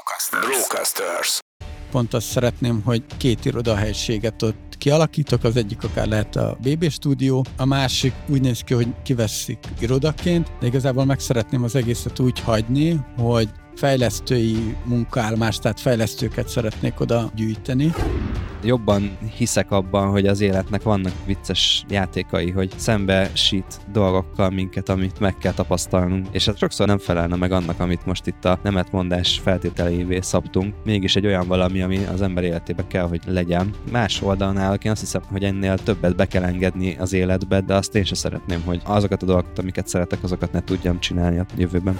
Brocasters. Brocasters. Pont azt szeretném, hogy két irodahelységet ott kialakítok, az egyik akár lehet a BB stúdió, a másik úgy néz ki, hogy kiveszik irodaként, de igazából meg szeretném az egészet úgy hagyni, hogy fejlesztői munkaállomás, tehát fejlesztőket szeretnék oda gyűjteni. Jobban hiszek abban, hogy az életnek vannak vicces játékai, hogy szembesít dolgokkal minket, amit meg kell tapasztalnunk, és ez sokszor nem felelne meg annak, amit most itt a nemetmondás feltételeivé szabtunk. Mégis egy olyan valami, ami az ember életébe kell, hogy legyen. Más oldalnál, én azt hiszem, hogy ennél többet be kell engedni az életbe, de azt én sem szeretném, hogy azokat a dolgokat, amiket szeretek, azokat ne tudjam csinálni a jövőben.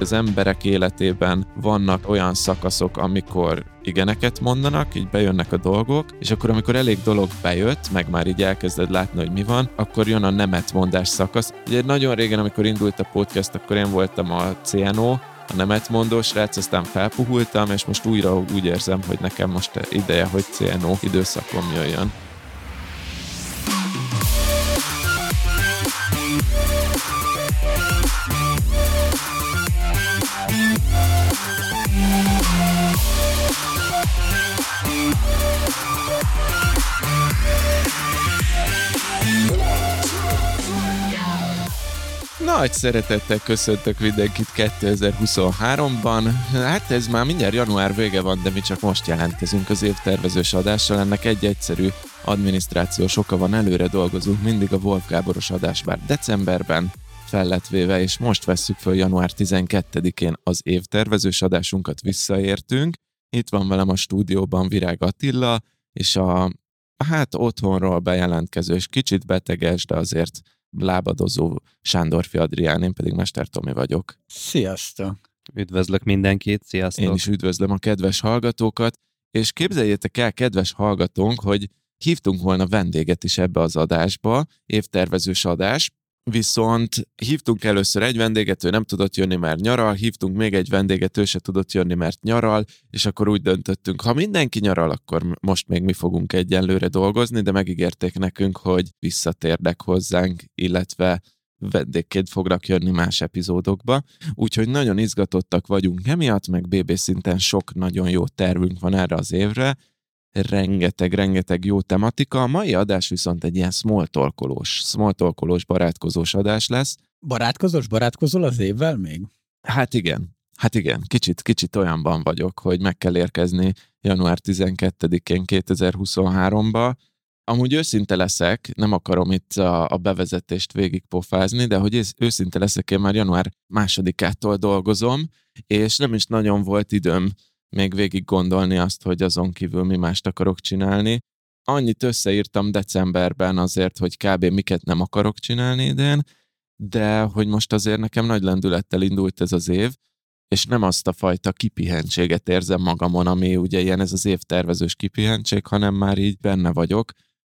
Az emberek életében vannak olyan szakaszok, amikor igeneket mondanak, így bejönnek a dolgok, és akkor amikor elég dolog bejött, meg már így elkezded látni, hogy mi van, akkor jön a nemet mondás szakasz. Ugye nagyon régen, amikor indult a podcast, akkor én voltam a CNO, a nemetmondó srác, aztán felpuhultam, és most újra úgy érzem, hogy nekem most ideje, hogy CNO időszakom jöjjön. Nagy szeretettel köszöntök mindenkit 2023-ban. Hát ez már mindjárt január vége van, de mi csak most jelentkezünk az évtervezős adással. Ennek egy egyszerű adminisztrációs oka van, előre dolgozunk mindig a Wolf Gáboros adás bár decemberben fel lett véve, és most vesszük föl január 12-én az évtervezős adásunkat visszaértünk. Itt van velem a stúdióban Virág Attila, és a hát otthonról bejelentkező, és kicsit beteges, de azért lábadozó Sándorfi Adrián, én pedig Mester Tomi vagyok. Sziasztok! Üdvözlök mindenkit, sziasztok! Én is üdvözlöm a kedves hallgatókat, és képzeljétek el, kedves hallgatónk, hogy hívtunk volna vendéget is ebbe az adásba, évtervezős adás, Viszont hívtunk először egy vendéget, ő nem tudott jönni, mert nyaral, hívtunk még egy vendéget, ő se tudott jönni, mert nyaral, és akkor úgy döntöttünk, ha mindenki nyaral, akkor most még mi fogunk egyenlőre dolgozni, de megígérték nekünk, hogy visszatérnek hozzánk, illetve vendégként fognak jönni más epizódokba, úgyhogy nagyon izgatottak vagyunk emiatt, meg BB szinten sok nagyon jó tervünk van erre az évre, rengeteg, rengeteg jó tematika. A mai adás viszont egy ilyen small talkolós, barátkozós adás lesz. Barátkozós, barátkozol az évvel még? Hát igen. Hát igen, kicsit, kicsit olyanban vagyok, hogy meg kell érkezni január 12-én 2023-ba. Amúgy őszinte leszek, nem akarom itt a, a bevezetést végigpofázni, de hogy őszinte leszek, én már január másodikától dolgozom, és nem is nagyon volt időm még végig gondolni azt, hogy azon kívül mi mást akarok csinálni. Annyit összeírtam decemberben azért, hogy kb. miket nem akarok csinálni idén, de hogy most azért nekem nagy lendülettel indult ez az év, és nem azt a fajta kipihentséget érzem magamon, ami ugye ilyen ez az évtervezős kipihentség, hanem már így benne vagyok.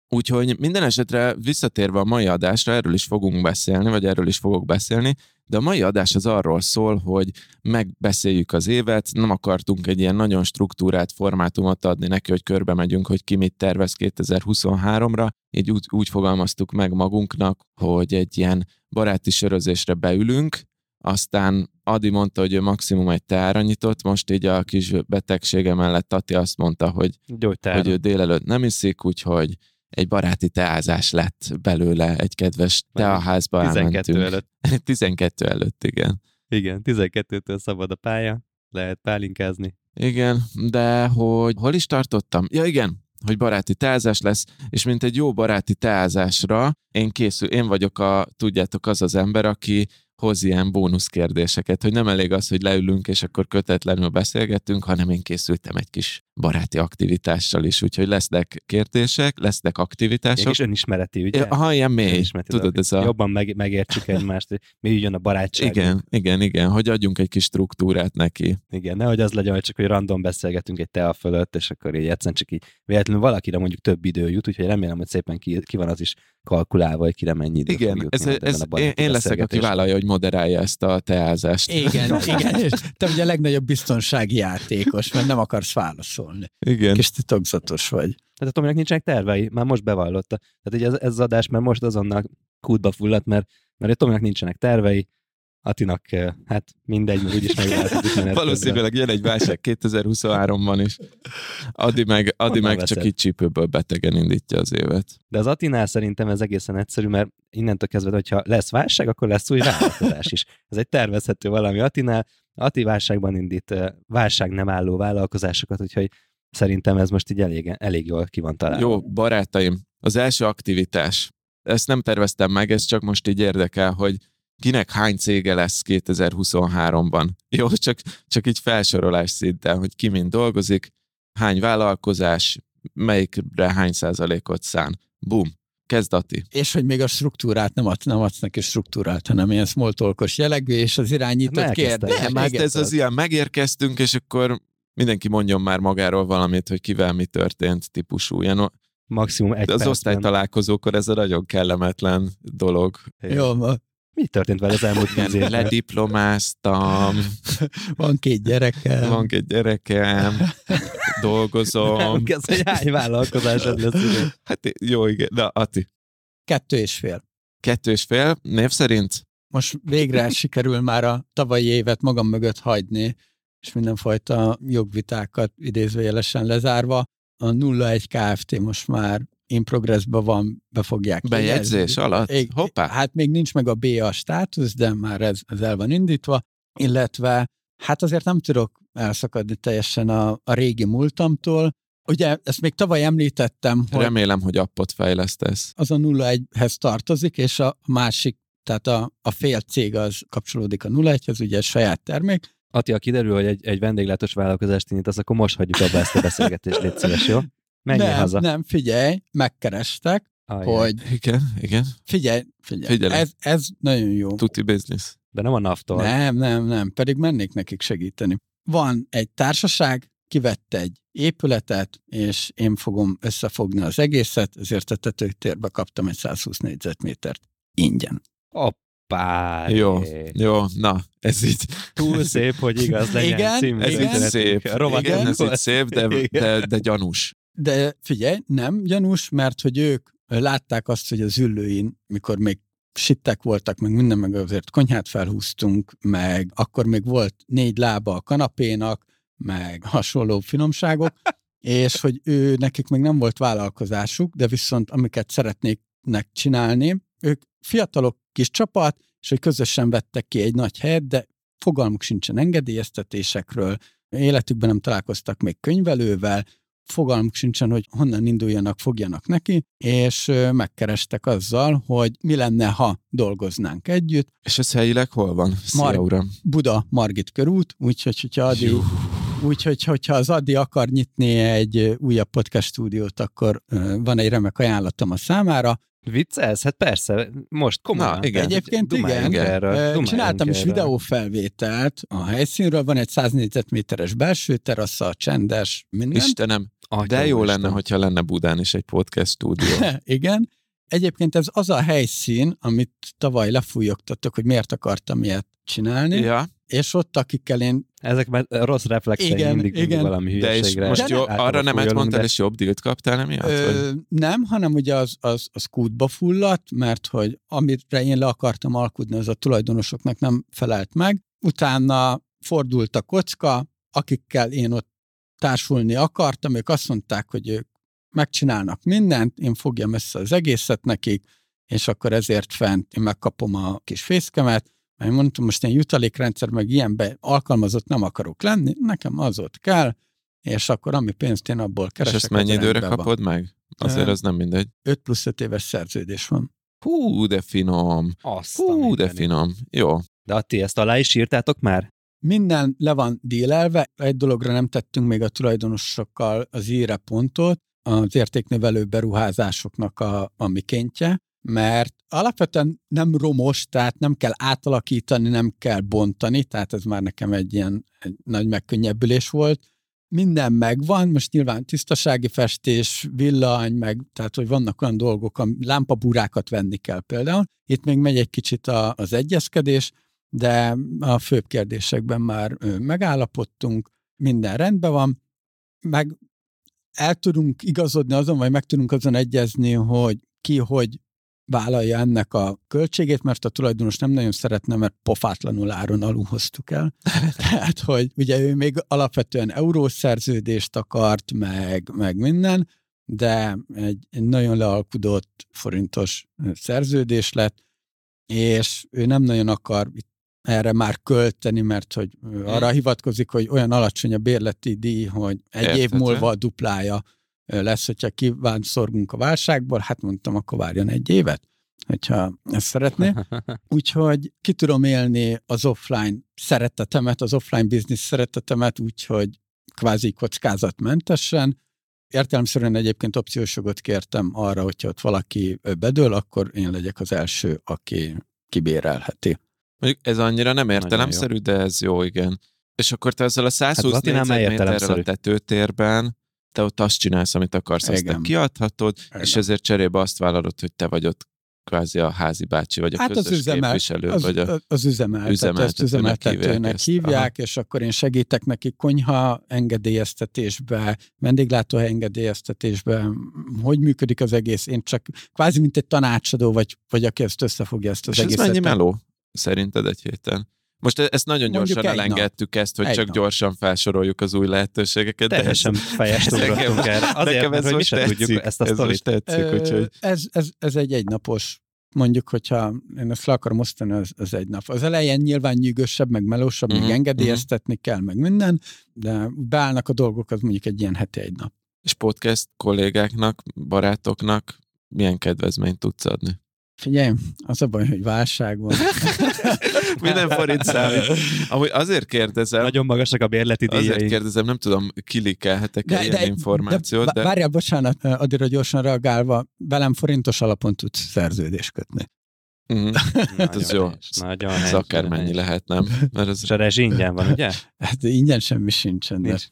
Úgyhogy minden esetre visszatérve a mai adásra, erről is fogunk beszélni, vagy erről is fogok beszélni, de a mai adás az arról szól, hogy megbeszéljük az évet, nem akartunk egy ilyen nagyon struktúrát formátumot adni neki, hogy körbe megyünk, hogy ki mit tervez 2023-ra, így úgy, úgy fogalmaztuk meg magunknak, hogy egy ilyen baráti sörözésre beülünk, aztán Adi mondta, hogy ő maximum egy teára nyitott, most így a kis betegsége mellett Tati azt mondta, hogy, hogy ő délelőtt nem iszik, úgyhogy egy baráti teázás lett belőle, egy kedves teaházba 12 elmentünk. előtt. 12 előtt, igen. Igen, 12-től szabad a pálya, lehet pálinkázni. Igen, de hogy hol is tartottam? Ja igen, hogy baráti teázás lesz, és mint egy jó baráti teázásra én készül, én vagyok a, tudjátok, az az ember, aki hoz ilyen bónuszkérdéseket, hogy nem elég az, hogy leülünk, és akkor kötetlenül beszélgetünk, hanem én készültem egy kis baráti aktivitással is, úgyhogy lesznek kérdések, lesznek aktivitások. És önismereti, ugye? Ha ilyen mély, tudod, ez a... Jobban meg, megértsük egymást, mi jön a barátság. Igen, igen, igen, hogy adjunk egy kis struktúrát neki. Igen, nehogy az legyen, hogy csak hogy random beszélgetünk egy tea fölött, és akkor így egyszerűen csak így véletlenül valakire mondjuk több idő jut, úgyhogy remélem, hogy szépen ki, ki van az is kalkulálva, hogy kire mennyi idő Igen, ez, ez, én, én leszek, aki vállalja, hogy moderálja ezt a teázást. Igen, igen. Te ugye a legnagyobb biztonsági játékos, mert nem akarsz válaszolni. Igen. Kis titokzatos vagy. Tehát a Tominak nincsenek tervei, már most bevallotta. Tehát így ez, ez az adás, mert most azonnal kútba fulladt, mert, mert a Tominak nincsenek tervei, Atinak, eh, hát mindegy, mert úgyis megváltozik menet Valószínűleg jön egy válság 2023-ban is. Adi meg, Adi meg csak így csípőből betegen indítja az évet. De az Atinál szerintem ez egészen egyszerű, mert innentől kezdve, hogyha lesz válság, akkor lesz új vállalkozás is. Ez egy tervezhető valami Atinál. Ati válságban indít eh, válság nem álló vállalkozásokat, úgyhogy szerintem ez most így elég, elég jól ki van találva. Jó, barátaim, az első aktivitás. Ezt nem terveztem meg, ez csak most így érdekel, hogy kinek hány cége lesz 2023-ban. Jó, csak, csak így felsorolás szinten, hogy ki mind dolgozik, hány vállalkozás, melyikre hány százalékot szán. Bum. Kezd Ati. És hogy még a struktúrát nem adsz, nem adsz neki struktúrát, hanem ilyen small talkos jellegű, és az irányított Hát kérdés. Nem, hát ez az ilyen megérkeztünk, és akkor mindenki mondjon már magáról valamit, hogy kivel mi történt típusú. Ilyen, Maximum egy de az percben. osztálytalálkozókor ez a nagyon kellemetlen dolog. Jó, Mi történt vele az elmúlt tíz évben? lediplomáztam, van két gyerekem. van egy gyerekem, dolgozom. Ez egy hány vállalkozásod lesz, ugye? Hát jó, igen. Na, Ati. Kettő és fél. Kettő és fél, név szerint? Most végre sikerül már a tavalyi évet magam mögött hagyni, és mindenfajta jogvitákat idézőjelesen lezárva. A 01 Kft. most már in progressba van, be fogják Bejegyzés jegyezni. alatt? Ég- Hoppá. Hát még nincs meg a BA státusz, de már ez, ez el van indítva, illetve hát azért nem tudok elszakadni teljesen a, a régi múltamtól. Ugye ezt még tavaly említettem, hogy Remélem, hogy appot fejlesztesz. az a 01-hez tartozik, és a másik, tehát a, a fél cég az kapcsolódik a 01-hez, ugye egy saját termék. Ati, ha kiderül, hogy egy, egy vendéglátos vállalkozást indítasz, akkor most hagyjuk abba ezt a beszélgetést, légy szíves, jó? Menjél nem, haza. nem, figyelj, megkerestek, Ajaj. hogy Igen, igen. figyelj, figyelj, Figyelem. ez, ez nagyon jó. Tuti business. De nem a naftól. Nem, nem, nem, pedig mennék nekik segíteni. Van egy társaság, kivette egy épületet, és én fogom összefogni az egészet, ezért a tetőtérbe kaptam egy 120 négyzetmétert ingyen. Hoppá! Jó, jó, na, ez így, Túl szép, hogy igaz legyen. Igen, című ez így Igen. történetünk. szép. Rovat Igen, ez így szép, de, de, de gyanús. De figyelj, nem gyanús, mert hogy ők látták azt, hogy az üllőin, mikor még sittek voltak, meg minden, meg azért konyhát felhúztunk, meg akkor még volt négy lába a kanapénak, meg hasonló finomságok, és hogy ő, nekik még nem volt vállalkozásuk, de viszont amiket szeretnéknek csinálni, ők fiatalok, kis csapat, és hogy közösen vettek ki egy nagy helyet, de fogalmuk sincsen engedélyeztetésekről, életükben nem találkoztak még könyvelővel, fogalmuk sincsen, hogy honnan induljanak, fogjanak neki, és megkerestek azzal, hogy mi lenne, ha dolgoznánk együtt. És ez helyileg hol van? Szia, Mar- uram. Buda Margit körút, úgyhogy hogyha Adi, úgyhogy hogyha az Adi akar nyitni egy újabb podcast stúdiót, akkor van egy remek ajánlatom a számára. Viccelsz? Hát persze, most komolyan. Na, igen. Egyébként Dumáljunk igen, Erről, Csináltam is erről. videófelvételt a helyszínről, van egy 100 négyzetméteres belső terassza, csendes, minden. Istenem, Atya de jó úristen. lenne, hogyha lenne Budán is egy podcast stúdió. Igen. Egyébként ez az a helyszín, amit tavaly lefújogtattak, hogy miért akartam ilyet csinálni, ja, és ott, akikkel én Ezek már rossz reflexei Igen, mindig, igen. valami de és hülyeségre. most De jó, általában arra nemet mondtál, de- és jobb dílt kaptál emiatt? vagy? Ö, nem, hanem ugye az, az, az kútba fulladt, mert hogy amire én le akartam alkudni, az a tulajdonosoknak nem felelt meg. Utána fordult a kocka, akikkel én ott társulni akartam, ők azt mondták, hogy ők megcsinálnak mindent, én fogjam össze az egészet nekik, és akkor ezért fent én megkapom a kis fészkemet, mert mondtam, most én jutalékrendszer, meg ilyenbe alkalmazott nem akarok lenni, nekem az ott kell, és akkor ami pénzt én abból és keresek, ezt mennyi időre rendben van. kapod meg? Azért az nem mindegy. 5 plusz 5 éves szerződés van. Hú, de finom. Azt Hú, de finom. Jó. De Atti, ezt alá is írtátok már? Minden le van dílelve, egy dologra nem tettünk még a tulajdonosokkal az íre pontot, az értéknövelő beruházásoknak a, a mikéntje, mert alapvetően nem romos, tehát nem kell átalakítani, nem kell bontani, tehát ez már nekem egy ilyen egy nagy megkönnyebbülés volt. Minden megvan, most nyilván tisztasági festés, villany, meg, tehát hogy vannak olyan dolgok, am- lámpabúrákat venni kell például. Itt még megy egy kicsit a, az egyezkedés, de a főbb kérdésekben már megállapodtunk, minden rendben van, meg el tudunk igazodni azon, vagy meg tudunk azon egyezni, hogy ki hogy vállalja ennek a költségét, mert a tulajdonos nem nagyon szeretne, mert pofátlanul áron alulhoztuk el. Tehát, hogy ugye ő még alapvetően eurós szerződést akart, meg, meg minden, de egy, egy nagyon lealkudott forintos szerződés lett, és ő nem nagyon akar erre már költeni, mert hogy arra hivatkozik, hogy olyan alacsony a bérleti díj, hogy egy Értetve. év múlva a duplája lesz, hogyha kíván szorgunk a válságból, hát mondtam, akkor várjon egy évet, hogyha ezt szeretné. Úgyhogy ki tudom élni az offline szeretetemet, az offline business szeretetemet, úgyhogy kvázi kockázatmentesen. Értelemszerűen egyébként opciós jogot kértem arra, hogyha ott valaki bedől, akkor én legyek az első, aki kibérelheti. Mondjuk ez annyira nem értelemszerű, de ez jó, igen. És akkor te ezzel a 120 hát négyzetméterrel a tetőtérben te ott azt csinálsz, amit akarsz, azt te kiadhatod, Igen. és ezért cserébe azt vállalod, hogy te vagy ott kvázi a házi bácsi, vagy a hát közös az üzemel, képviselő, az, vagy a az üzemeltető, üzemeltetőnek, üzemeltetőnek hívják, hívják és akkor én segítek neki konyha engedélyeztetésbe, vendéglátóhely engedélyeztetésbe, hogy működik az egész, én csak kvázi mint egy tanácsadó, vagy, vagy aki ezt összefogja ezt az és egészet. És ez mennyi meló szerinted egy héten? Most e- ezt nagyon Mondjuk gyorsan elengedtük nap. ezt, hogy egy csak nap. gyorsan felsoroljuk az új lehetőségeket. Teljesen de fejest ugrottunk erre. Azért, nekem ez mert, most tetszik, tudjuk ezt a ez most tetszik, Ö, úgyhogy... ez, ez, ez egy egynapos mondjuk, hogyha én ezt le akarom osztani, az, az egy nap. Az elején nyilván nyűgösebb, meg melósabb, uh-huh, meg mhm, engedélyeztetni uh-huh. kell, meg minden, de beállnak a dolgok, az mondjuk egy ilyen heti egy nap. És podcast kollégáknak, barátoknak milyen kedvezményt tudsz adni? Figyelj, az a baj, hogy válság van. Minden forint számít. Ahogy azért kérdezem... Nagyon magasak a bérleti díjai. Azért kérdezem, nem tudom, kilikelhetek-e ilyen de, információt, de... de... Várjál, bocsánat, addigra gyorsan reagálva, velem forintos alapon tudsz szerződést kötni. Mm. hát ez jó. Nagyon ez akármennyi lehet, nem? Mert az... És a rezsi ingyen van, ugye? Hát ingyen semmi sincsen. De... Nincs,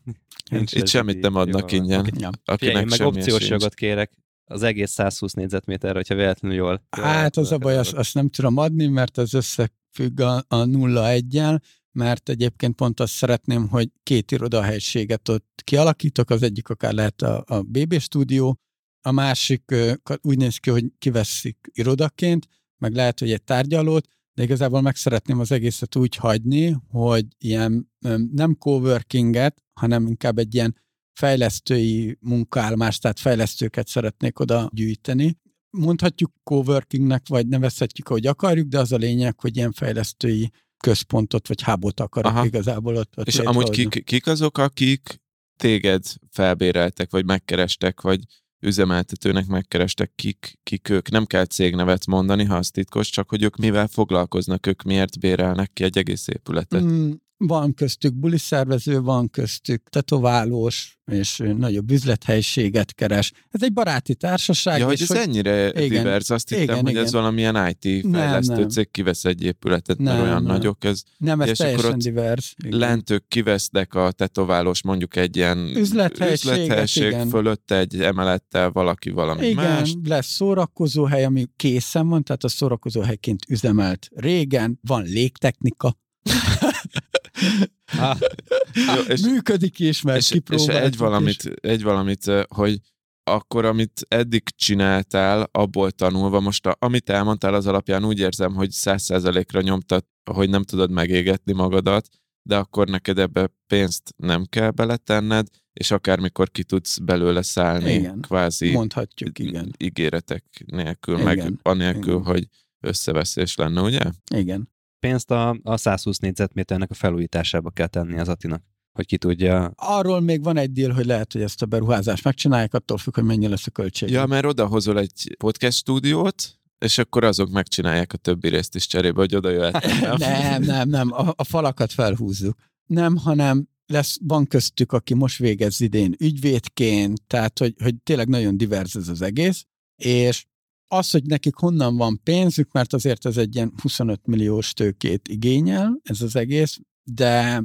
nincs Itt semmit nem adnak ingyen. Ja. Akinek Figyelj, meg opciós jogot kérek az egész 120 négyzetméterre, hogyha véletlenül jól... Hát az a baj, azt, azt nem tudom adni, mert az összefügg a, a nulla egyel, mert egyébként pont azt szeretném, hogy két irodahelyiséget ott kialakítok, az egyik akár lehet a, a BB stúdió, a másik úgy néz ki, hogy kiveszik irodaként, meg lehet, hogy egy tárgyalót, de igazából meg szeretném az egészet úgy hagyni, hogy ilyen nem coworkinget, hanem inkább egy ilyen fejlesztői munkaállomást, tehát fejlesztőket szeretnék oda gyűjteni. Mondhatjuk coworkingnek, vagy nevezhetjük, ahogy akarjuk, de az a lényeg, hogy ilyen fejlesztői központot vagy hábot akarok Aha. igazából ott, ott És amúgy kik, kik azok, akik téged felbéreltek, vagy megkerestek, vagy üzemeltetőnek megkerestek, kik, kik ők. Nem kell cégnevet mondani, ha az titkos, csak hogy ők mivel foglalkoznak, ők miért bérelnek ki egy egész épületet. Mm, van köztük buliszervező, van köztük tetoválós, és nagyobb üzlethelyiséget keres. Ez egy baráti társaság. Ja, hogy ez hogy... ennyire igen, divers, azt hittem, igen, hogy igen. ez valamilyen IT fejlesztő nem, nem. cég kivesz egy épületet, nem, mert olyan nem. nagyok. Ez, nem, ez teljesen divers. Igen. Lent ők kivesznek a tetoválós mondjuk egy ilyen üzlethelyiség fölött egy emelettel valaki valami igen, más. lesz szórakozóhely, ami készen van, tehát a szórakozóhelyként üzemelt régen, van légtechnika, ah. Jó, és, Működik is, mert és, és egy valamit, is. egy valamit, hogy akkor, amit eddig csináltál, abból tanulva, most a, amit elmondtál, az alapján úgy érzem, hogy száz százalékra nyomtat, hogy nem tudod megégetni magadat, de akkor neked ebbe pénzt nem kell beletenned, és akármikor ki tudsz belőle szállni, igen, kvázi mondhatjuk, igen. ígéretek nélkül, igen, meg anélkül, igen. hogy összeveszés lenne, ugye? Igen pénzt a, a 120 négyzetméternek a felújításába kell tenni az Atinak hogy ki tudja. Arról még van egy díl, hogy lehet, hogy ezt a beruházást megcsinálják, attól függ, hogy mennyi lesz a költség. Ja, mert odahozol egy podcast stúdiót, és akkor azok megcsinálják a többi részt is cserébe, hogy oda jöhet. Nem, nem, nem, nem. A, a falakat felhúzzuk. Nem, hanem lesz, van köztük, aki most végez idén ügyvédként, tehát hogy, hogy tényleg nagyon divers ez az egész, és az, hogy nekik honnan van pénzük, mert azért ez egy ilyen 25 milliós tőkét igényel, ez az egész, de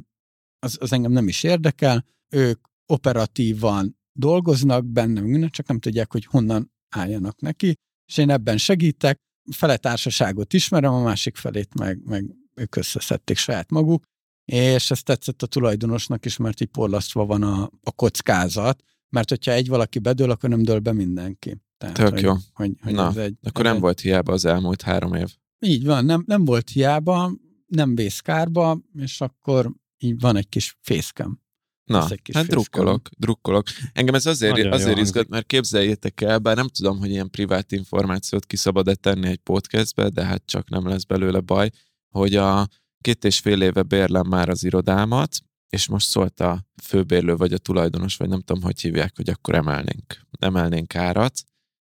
az, az engem nem is érdekel. Ők operatívan dolgoznak benne, minden, csak nem tudják, hogy honnan álljanak neki, és én ebben segítek. Fele társaságot ismerem, a másik felét meg, meg ők összeszedték saját maguk, és ez tetszett a tulajdonosnak is, mert így porlasztva van a, a kockázat, mert hogyha egy valaki bedől, akkor nem dől be mindenki. Tehát, Tök hogy, jó. Hogy, hogy Na, ez egy, Akkor ez nem egy, volt hiába az elmúlt három év. Így van, nem, nem volt hiába, nem vész kárba, és akkor így van egy kis fészkem. Na, egy kis hát fészkem. drukkolok, drukkolok. Engem ez azért, Nagyon azért izgat, mert képzeljétek el, bár nem tudom, hogy ilyen privát információt ki szabad-e tenni egy podcastbe, de hát csak nem lesz belőle baj, hogy a két és fél éve bérlem már az irodámat, és most szólt a főbérlő, vagy a tulajdonos, vagy nem tudom, hogy hívják, hogy akkor emelnénk, emelnénk árat.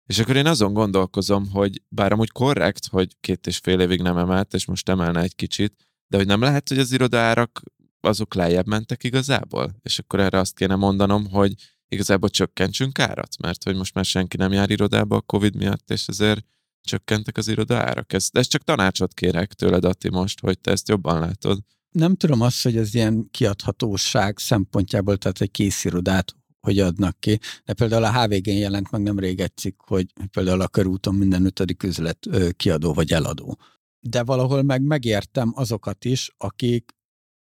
És akkor én azon gondolkozom, hogy bár amúgy korrekt, hogy két és fél évig nem emelt, és most emelne egy kicsit, de hogy nem lehet, hogy az irodaárak azok lejjebb mentek igazából? És akkor erre azt kéne mondanom, hogy igazából csökkentsünk árat, mert hogy most már senki nem jár irodába a Covid miatt, és ezért csökkentek az irodaárak. Ez, ez csak tanácsot kérek tőled, Ati, most, hogy te ezt jobban látod. Nem tudom azt, hogy ez ilyen kiadhatóság szempontjából, tehát egy kész hogy adnak ki. De például a HVG-n jelent meg nem rég egy cikk, hogy például a körúton minden ötödik üzlet kiadó vagy eladó. De valahol meg megértem azokat is, akik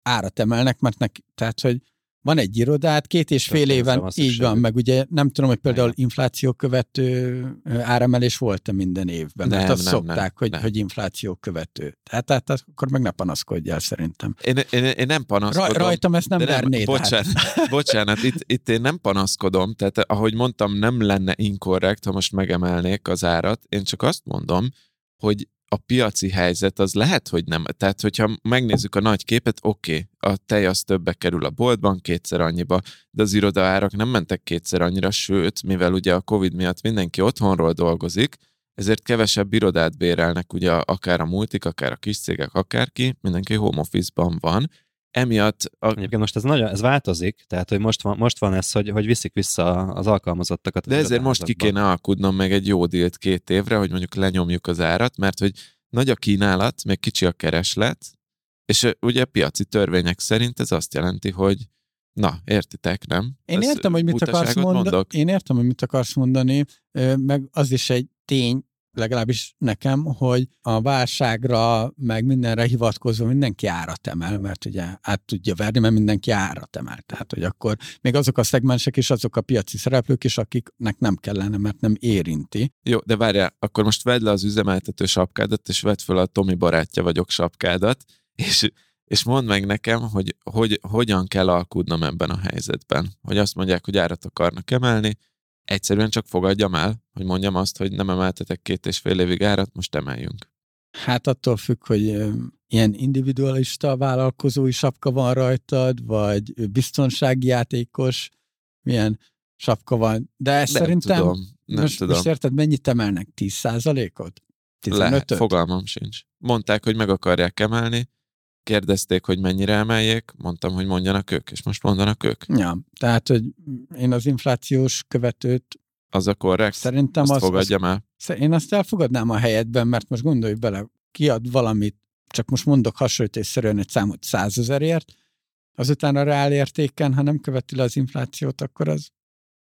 árat emelnek, mert neki, tehát, hogy van egy irodát, két és fél Több éven, így van, meg ugye nem tudom, hogy például infláció követő áremelés volt-e minden évben, mert Nem, azt nem, szokták, nem, hogy, nem. hogy infláció követő. Tehát, tehát akkor meg ne panaszkodjál szerintem. Én, én, én nem panaszkodom. rajtam ezt nem vernéd. bocsánat, hát. bocsánat itt, itt én nem panaszkodom, tehát ahogy mondtam, nem lenne inkorrekt, ha most megemelnék az árat. Én csak azt mondom, hogy a piaci helyzet az lehet, hogy nem. Tehát, hogyha megnézzük a nagy képet, oké, okay, a tej az többe kerül a boltban, kétszer annyiba, de az irodaárak nem mentek kétszer annyira, sőt, mivel ugye a Covid miatt mindenki otthonról dolgozik, ezért kevesebb irodát bérelnek, ugye akár a multik, akár a kis cégek, akárki, mindenki home office-ban van. Emiatt a, Egyébként most ez nagyon, ez változik, tehát hogy most van, most van ez, hogy, hogy viszik vissza az alkalmazottakat. az De ezért most ki kéne alkudnom meg egy jó dílt két évre, hogy mondjuk lenyomjuk az árat, mert hogy nagy a kínálat, még kicsi a kereslet, és ugye piaci törvények szerint ez azt jelenti, hogy na, értitek, nem? Én Ez értem, hogy mit akarsz mondani. mondok? Én értem, hogy mit akarsz mondani, meg az is egy tény, legalábbis nekem, hogy a válságra, meg mindenre hivatkozva mindenki árat emel, mert ugye át tudja verni, mert mindenki árat emel. Tehát, hogy akkor még azok a szegmensek és azok a piaci szereplők is, akiknek nem kellene, mert nem érinti. Jó, de várjál, akkor most vedd le az üzemeltető sapkádat, és vedd fel a Tomi barátja vagyok sapkádat, és, és mondd meg nekem, hogy, hogy hogyan kell alkudnom ebben a helyzetben. Hogy azt mondják, hogy árat akarnak emelni, egyszerűen csak fogadjam el, hogy mondjam azt, hogy nem emeltetek két és fél évig árat, most emeljünk. Hát attól függ, hogy ilyen individualista vállalkozói sapka van rajtad, vagy biztonsági játékos, milyen sapka van. De ezt Nem szerintem tudom, nem most, tudom. most érted, mennyit emelnek? 10%-ot? Lehet, 15-öt? fogalmam sincs. Mondták, hogy meg akarják emelni, kérdezték, hogy mennyire emeljék, mondtam, hogy mondjanak ők, és most mondanak ők. Ja, tehát, hogy én az inflációs követőt Az a korrekt? szerintem Azt az, fogadjam el. én azt elfogadnám a helyetben, mert most gondolj bele, kiad valamit, csak most mondok hasonlítésszerűen egy számot 100 ezerért, azután a reál értéken, ha nem követi le az inflációt, akkor az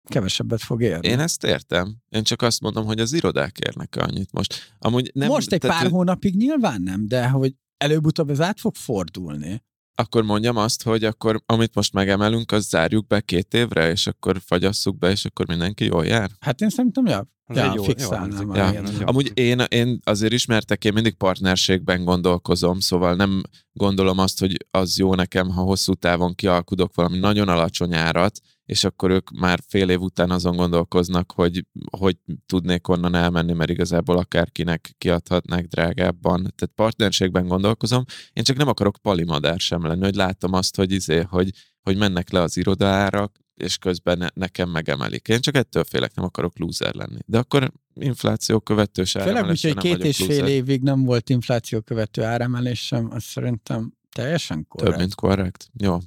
kevesebbet fog érni. Én ezt értem. Én csak azt mondom, hogy az irodák érnek annyit most. Amúgy nem, most egy tehát, pár hónapig nyilván nem, de hogy előbb-utóbb ez át fog fordulni. Akkor mondjam azt, hogy akkor amit most megemelünk, az zárjuk be két évre, és akkor fagyasszuk be, és akkor mindenki jól jár. Hát én szerintem, ja, Ez ja jó- fixálnám. jó a Ja, ilyet. Jó. Amúgy én, én azért ismertek, én mindig partnerségben gondolkozom, szóval nem gondolom azt, hogy az jó nekem, ha hosszú távon kialkudok valami nagyon alacsony árat, és akkor ők már fél év után azon gondolkoznak, hogy hogy tudnék onnan elmenni, mert igazából akárkinek kiadhatnák drágábban. Tehát partnerségben gondolkozom. Én csak nem akarok palimadár sem lenni, hogy látom azt, hogy izé, hogy, hogy mennek le az irodaárak, és közben ne, nekem megemelik. Én csak ettől félek, nem akarok lúzer lenni. De akkor infláció követős Főleg úgy, hogy két és fél lúzer. évig nem volt infláció követő áremelés sem, az szerintem teljesen korrekt. Több, mint korrekt. Jó.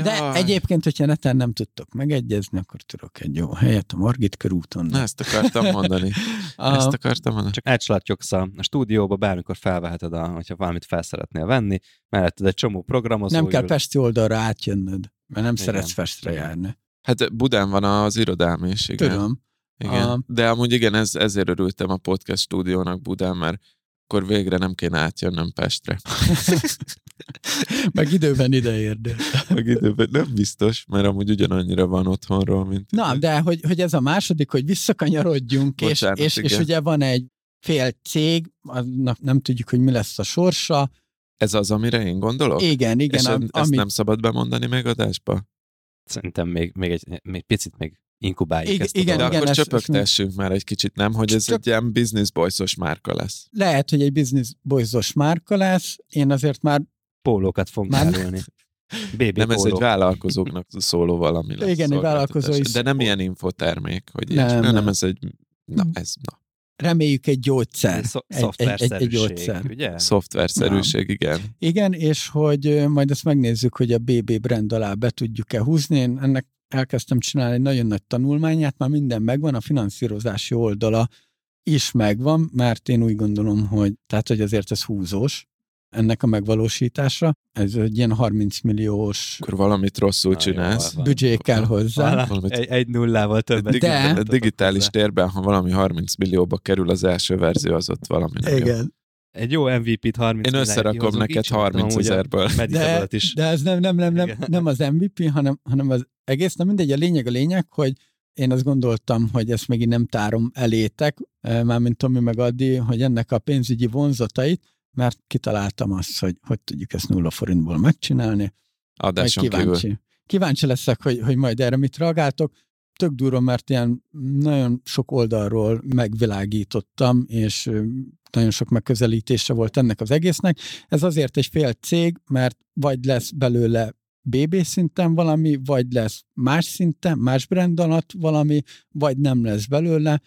De Jaj. egyébként, hogyha neten nem tudtok megegyezni, akkor tudok egy jó helyet a Margit körúton. Na, ezt akartam mondani. A- Ezt akartam mondani. Csak átslátjogsz a, stúdióba, bármikor felveheted, a, hogyha valamit fel szeretnél venni, melletted egy csomó programozó. nem kell. Pesti oldalra átjönnöd, mert nem Igen. szeretsz Pestre járni. Hát Budán van az irodám is, igen. Tudom. igen. A- De amúgy igen, ez, ezért örültem a podcast stúdiónak Budán, mert akkor végre nem kéne átjönnöm Pestre. Meg időben ide érdő. Meg időben nem biztos, mert amúgy ugyanannyira van otthonról, mint... Na, de hogy, hogy ez a második, hogy visszakanyarodjunk, Bocsánat, és, és, és igen. ugye van egy fél cég, annak nem tudjuk, hogy mi lesz a sorsa. Ez az, amire én gondolok? Igen, igen. És am- ezt ami, nem szabad bemondani még adásba? Szerintem még, még egy még picit még inkubáljuk Igen, ezt a igen, De dolgot. akkor ezt- csöpögtessünk már egy kicsit, nem? Hogy ez Csak- egy ilyen business boysos márka lesz. lehet, hogy egy business boysos márka lesz. Én azért már Pólókat fogunk Már- árulni. BB nem, ez póló. egy vállalkozóknak szóló valami lesz. Igen, egy vállalkozói szolgáltatás. De nem ilyen infotermék, hogy Nem, nem, nem, nem. ez egy... Na, ez na. reméljük egy gyógyszer. Szo- Egy, egy, egy, egy szoftverszerűség, gyógyszer. ugye? Szoftverszerűség, igen. Igen, és hogy majd ezt megnézzük, hogy a BB brand alá be tudjuk-e húzni. Én ennek elkezdtem csinálni egy nagyon nagy tanulmányát, már minden megvan, a finanszírozási oldala is megvan, mert én úgy gondolom, hogy, tehát, hogy azért ez húzós ennek a megvalósítása. Ez egy ilyen 30 milliós Akkor valamit rosszul Na, csinálsz. büdzsé kell hozzá. Vala, Valamit- egy, egy nullával többet. De- a digitális térben, ha valami 30 millióba kerül az első verzió, az ott valami nem jó. Igen. Egy jó MVP-t 30 Én összerakom neked így csináltam 30 amúgy a ezerből. De, is. de ez nem, nem, nem, nem, nem az MVP, hanem, hanem az egész, na mindegy, a lényeg a lényeg, hogy én azt gondoltam, hogy ezt megint nem tárom elétek, eh, mármint Tomi meg Addi, hogy ennek a pénzügyi vonzatait, mert kitaláltam azt, hogy hogy tudjuk ezt nulla forintból megcsinálni. Adáson kívül. kíváncsi. Kíváncsi leszek, hogy, hogy majd erre mit reagáltok. Tök durva, mert ilyen nagyon sok oldalról megvilágítottam, és nagyon sok megközelítése volt ennek az egésznek. Ez azért egy fél cég, mert vagy lesz belőle BB szinten valami, vagy lesz más szinten, más brand alatt valami, vagy nem lesz belőle,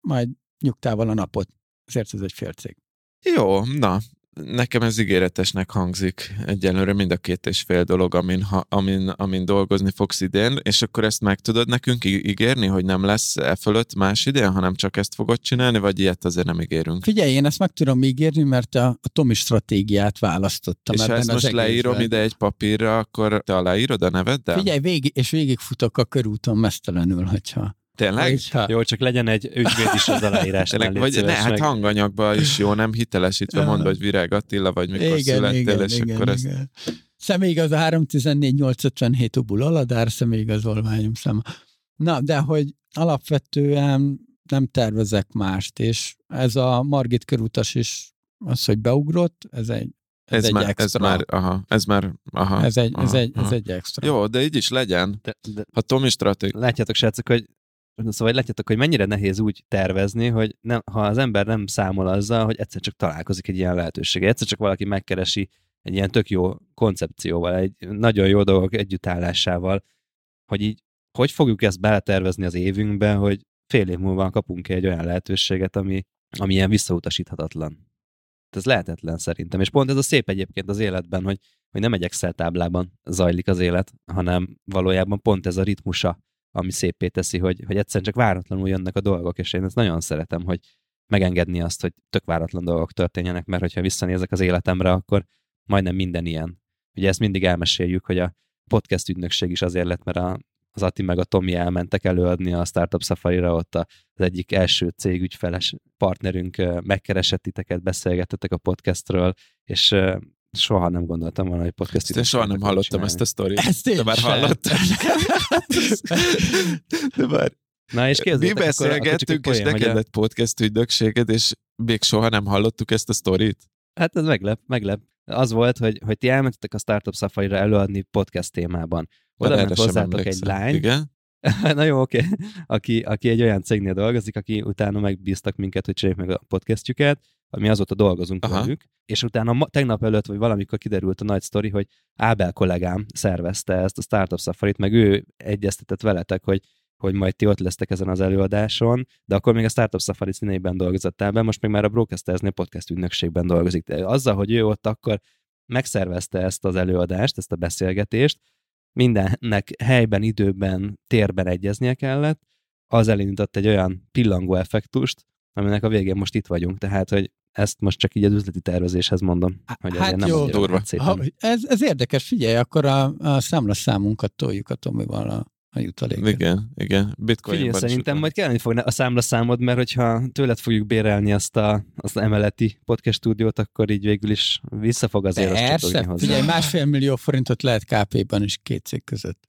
majd nyugtával a napot. Ezért ez egy fél cég. Jó, na, nekem ez ígéretesnek hangzik egyelőre mind a két és fél dolog, amin, ha, amin, amin dolgozni fogsz idén, és akkor ezt meg tudod nekünk ígérni, hogy nem lesz e fölött más idén, hanem csak ezt fogod csinálni, vagy ilyet azért nem ígérünk? Figyelj, én ezt meg tudom ígérni, mert a, a Tomi stratégiát választottam. és ha ebben ezt az most leírom ide egy papírra, akkor te aláírod a neveddel? Figyelj, végig, és végigfutok a körúton mesztelenül, hogyha... Tényleg? hogyha Jó, csak legyen egy ügyvéd is az aláírás. Tényleg, vagy ne, hát hanganyagban is jó, nem hitelesítve Ja. mondva, hogy Virág Attila, vagy mikor igen, születtél, igen, és igen, akkor ezt igen. Személyigaz a 314 857 ubul aladár személyigazolványom száma. Na, de hogy alapvetően nem tervezek mást, és ez a Margit körutas is az, hogy beugrott, ez egy, ez, ez, egy már, ez extra. már, aha, ez már, aha, ez, egy, ez, aha, egy, ez aha. egy extra. Jó, de így is legyen. De, de Ha Tomi stratég... látjátok, srácok, hogy Szóval látjátok, hogy mennyire nehéz úgy tervezni, hogy nem, ha az ember nem számol azzal, hogy egyszer csak találkozik egy ilyen lehetőséggel, egyszer csak valaki megkeresi egy ilyen tök jó koncepcióval, egy nagyon jó dolgok együttállásával, hogy így hogy fogjuk ezt beletervezni az évünkbe, hogy fél év múlva kapunk egy olyan lehetőséget, ami, ami ilyen visszautasíthatatlan. Ez lehetetlen szerintem. És pont ez a szép egyébként az életben, hogy, hogy nem egy Excel táblában zajlik az élet, hanem valójában pont ez a ritmusa, ami szépé teszi, hogy, hogy egyszerűen csak váratlanul jönnek a dolgok, és én ezt nagyon szeretem, hogy megengedni azt, hogy tök váratlan dolgok történjenek, mert hogyha visszanézek az életemre, akkor majdnem minden ilyen. Ugye ezt mindig elmeséljük, hogy a podcast ügynökség is azért lett, mert a, az Ati meg a Tomi elmentek előadni a Startup Safari-ra, ott az egyik első cégügyfeles partnerünk ö, megkeresett titeket, beszélgettetek a podcastről, és soha nem gondoltam volna, hogy podcast Én soha nem hallottam ezt a sztorit. Ezt én Te már sem. hallottad? De már Na és mi beszélgettünk, és neked a- lett podcast ügynökséged, és még soha nem hallottuk ezt a sztorit? Hát ez meglep, meglep. Az volt, hogy, hogy ti elmentetek a Startup Safari-ra előadni podcast témában. Oda ment hozzátok egy lány, Igen? na jó, oké, aki, aki egy olyan cégnél dolgozik, aki utána megbíztak minket, hogy csináljuk meg a podcastjüket, ami azóta dolgozunk Aha. velük, és utána ma, tegnap előtt, vagy valamikor kiderült a nagy sztori, hogy Ábel kollégám szervezte ezt a Startup Safari-t, meg ő egyeztetett veletek, hogy hogy majd ti ott lesztek ezen az előadáson, de akkor még a Startup Safari színeiben dolgozott be, most még már a Broadcastersnél podcast ügynökségben dolgozik. De azzal, hogy ő ott akkor megszervezte ezt az előadást, ezt a beszélgetést, mindennek helyben, időben, térben egyeznie kellett, az elindított egy olyan pillangó effektust, aminek a végén most itt vagyunk, tehát, hogy ezt most csak így az üzleti tervezéshez mondom, hogy Hát nem jó. Durva. Ha, ez, ez érdekes, figyelj, akkor a, a számlaszámunkat toljuk a Tomival a a jutalékot. Igen, igen. Bitcoinban Figyelj, szerintem majd kelleni fog a számlaszámod, mert hogyha tőled fogjuk bérelni azt a, azt az emeleti podcast stúdiót, akkor így végül is vissza fog azért azt Persze, hozzá. figyelj, másfél millió forintot lehet KP-ban is két cég között.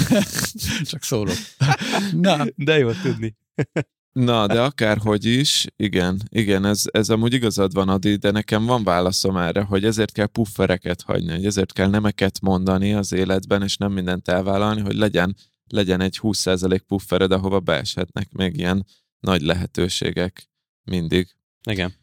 Csak szólok. Na, De jó tudni. Na, de akárhogy is, igen, igen, ez, ez amúgy igazad van, Adi, de nekem van válaszom erre, hogy ezért kell puffereket hagyni, hogy ezért kell nemeket mondani az életben, és nem mindent elvállalni, hogy legyen, legyen egy 20% puffered, ahova beeshetnek még ilyen nagy lehetőségek mindig. Igen.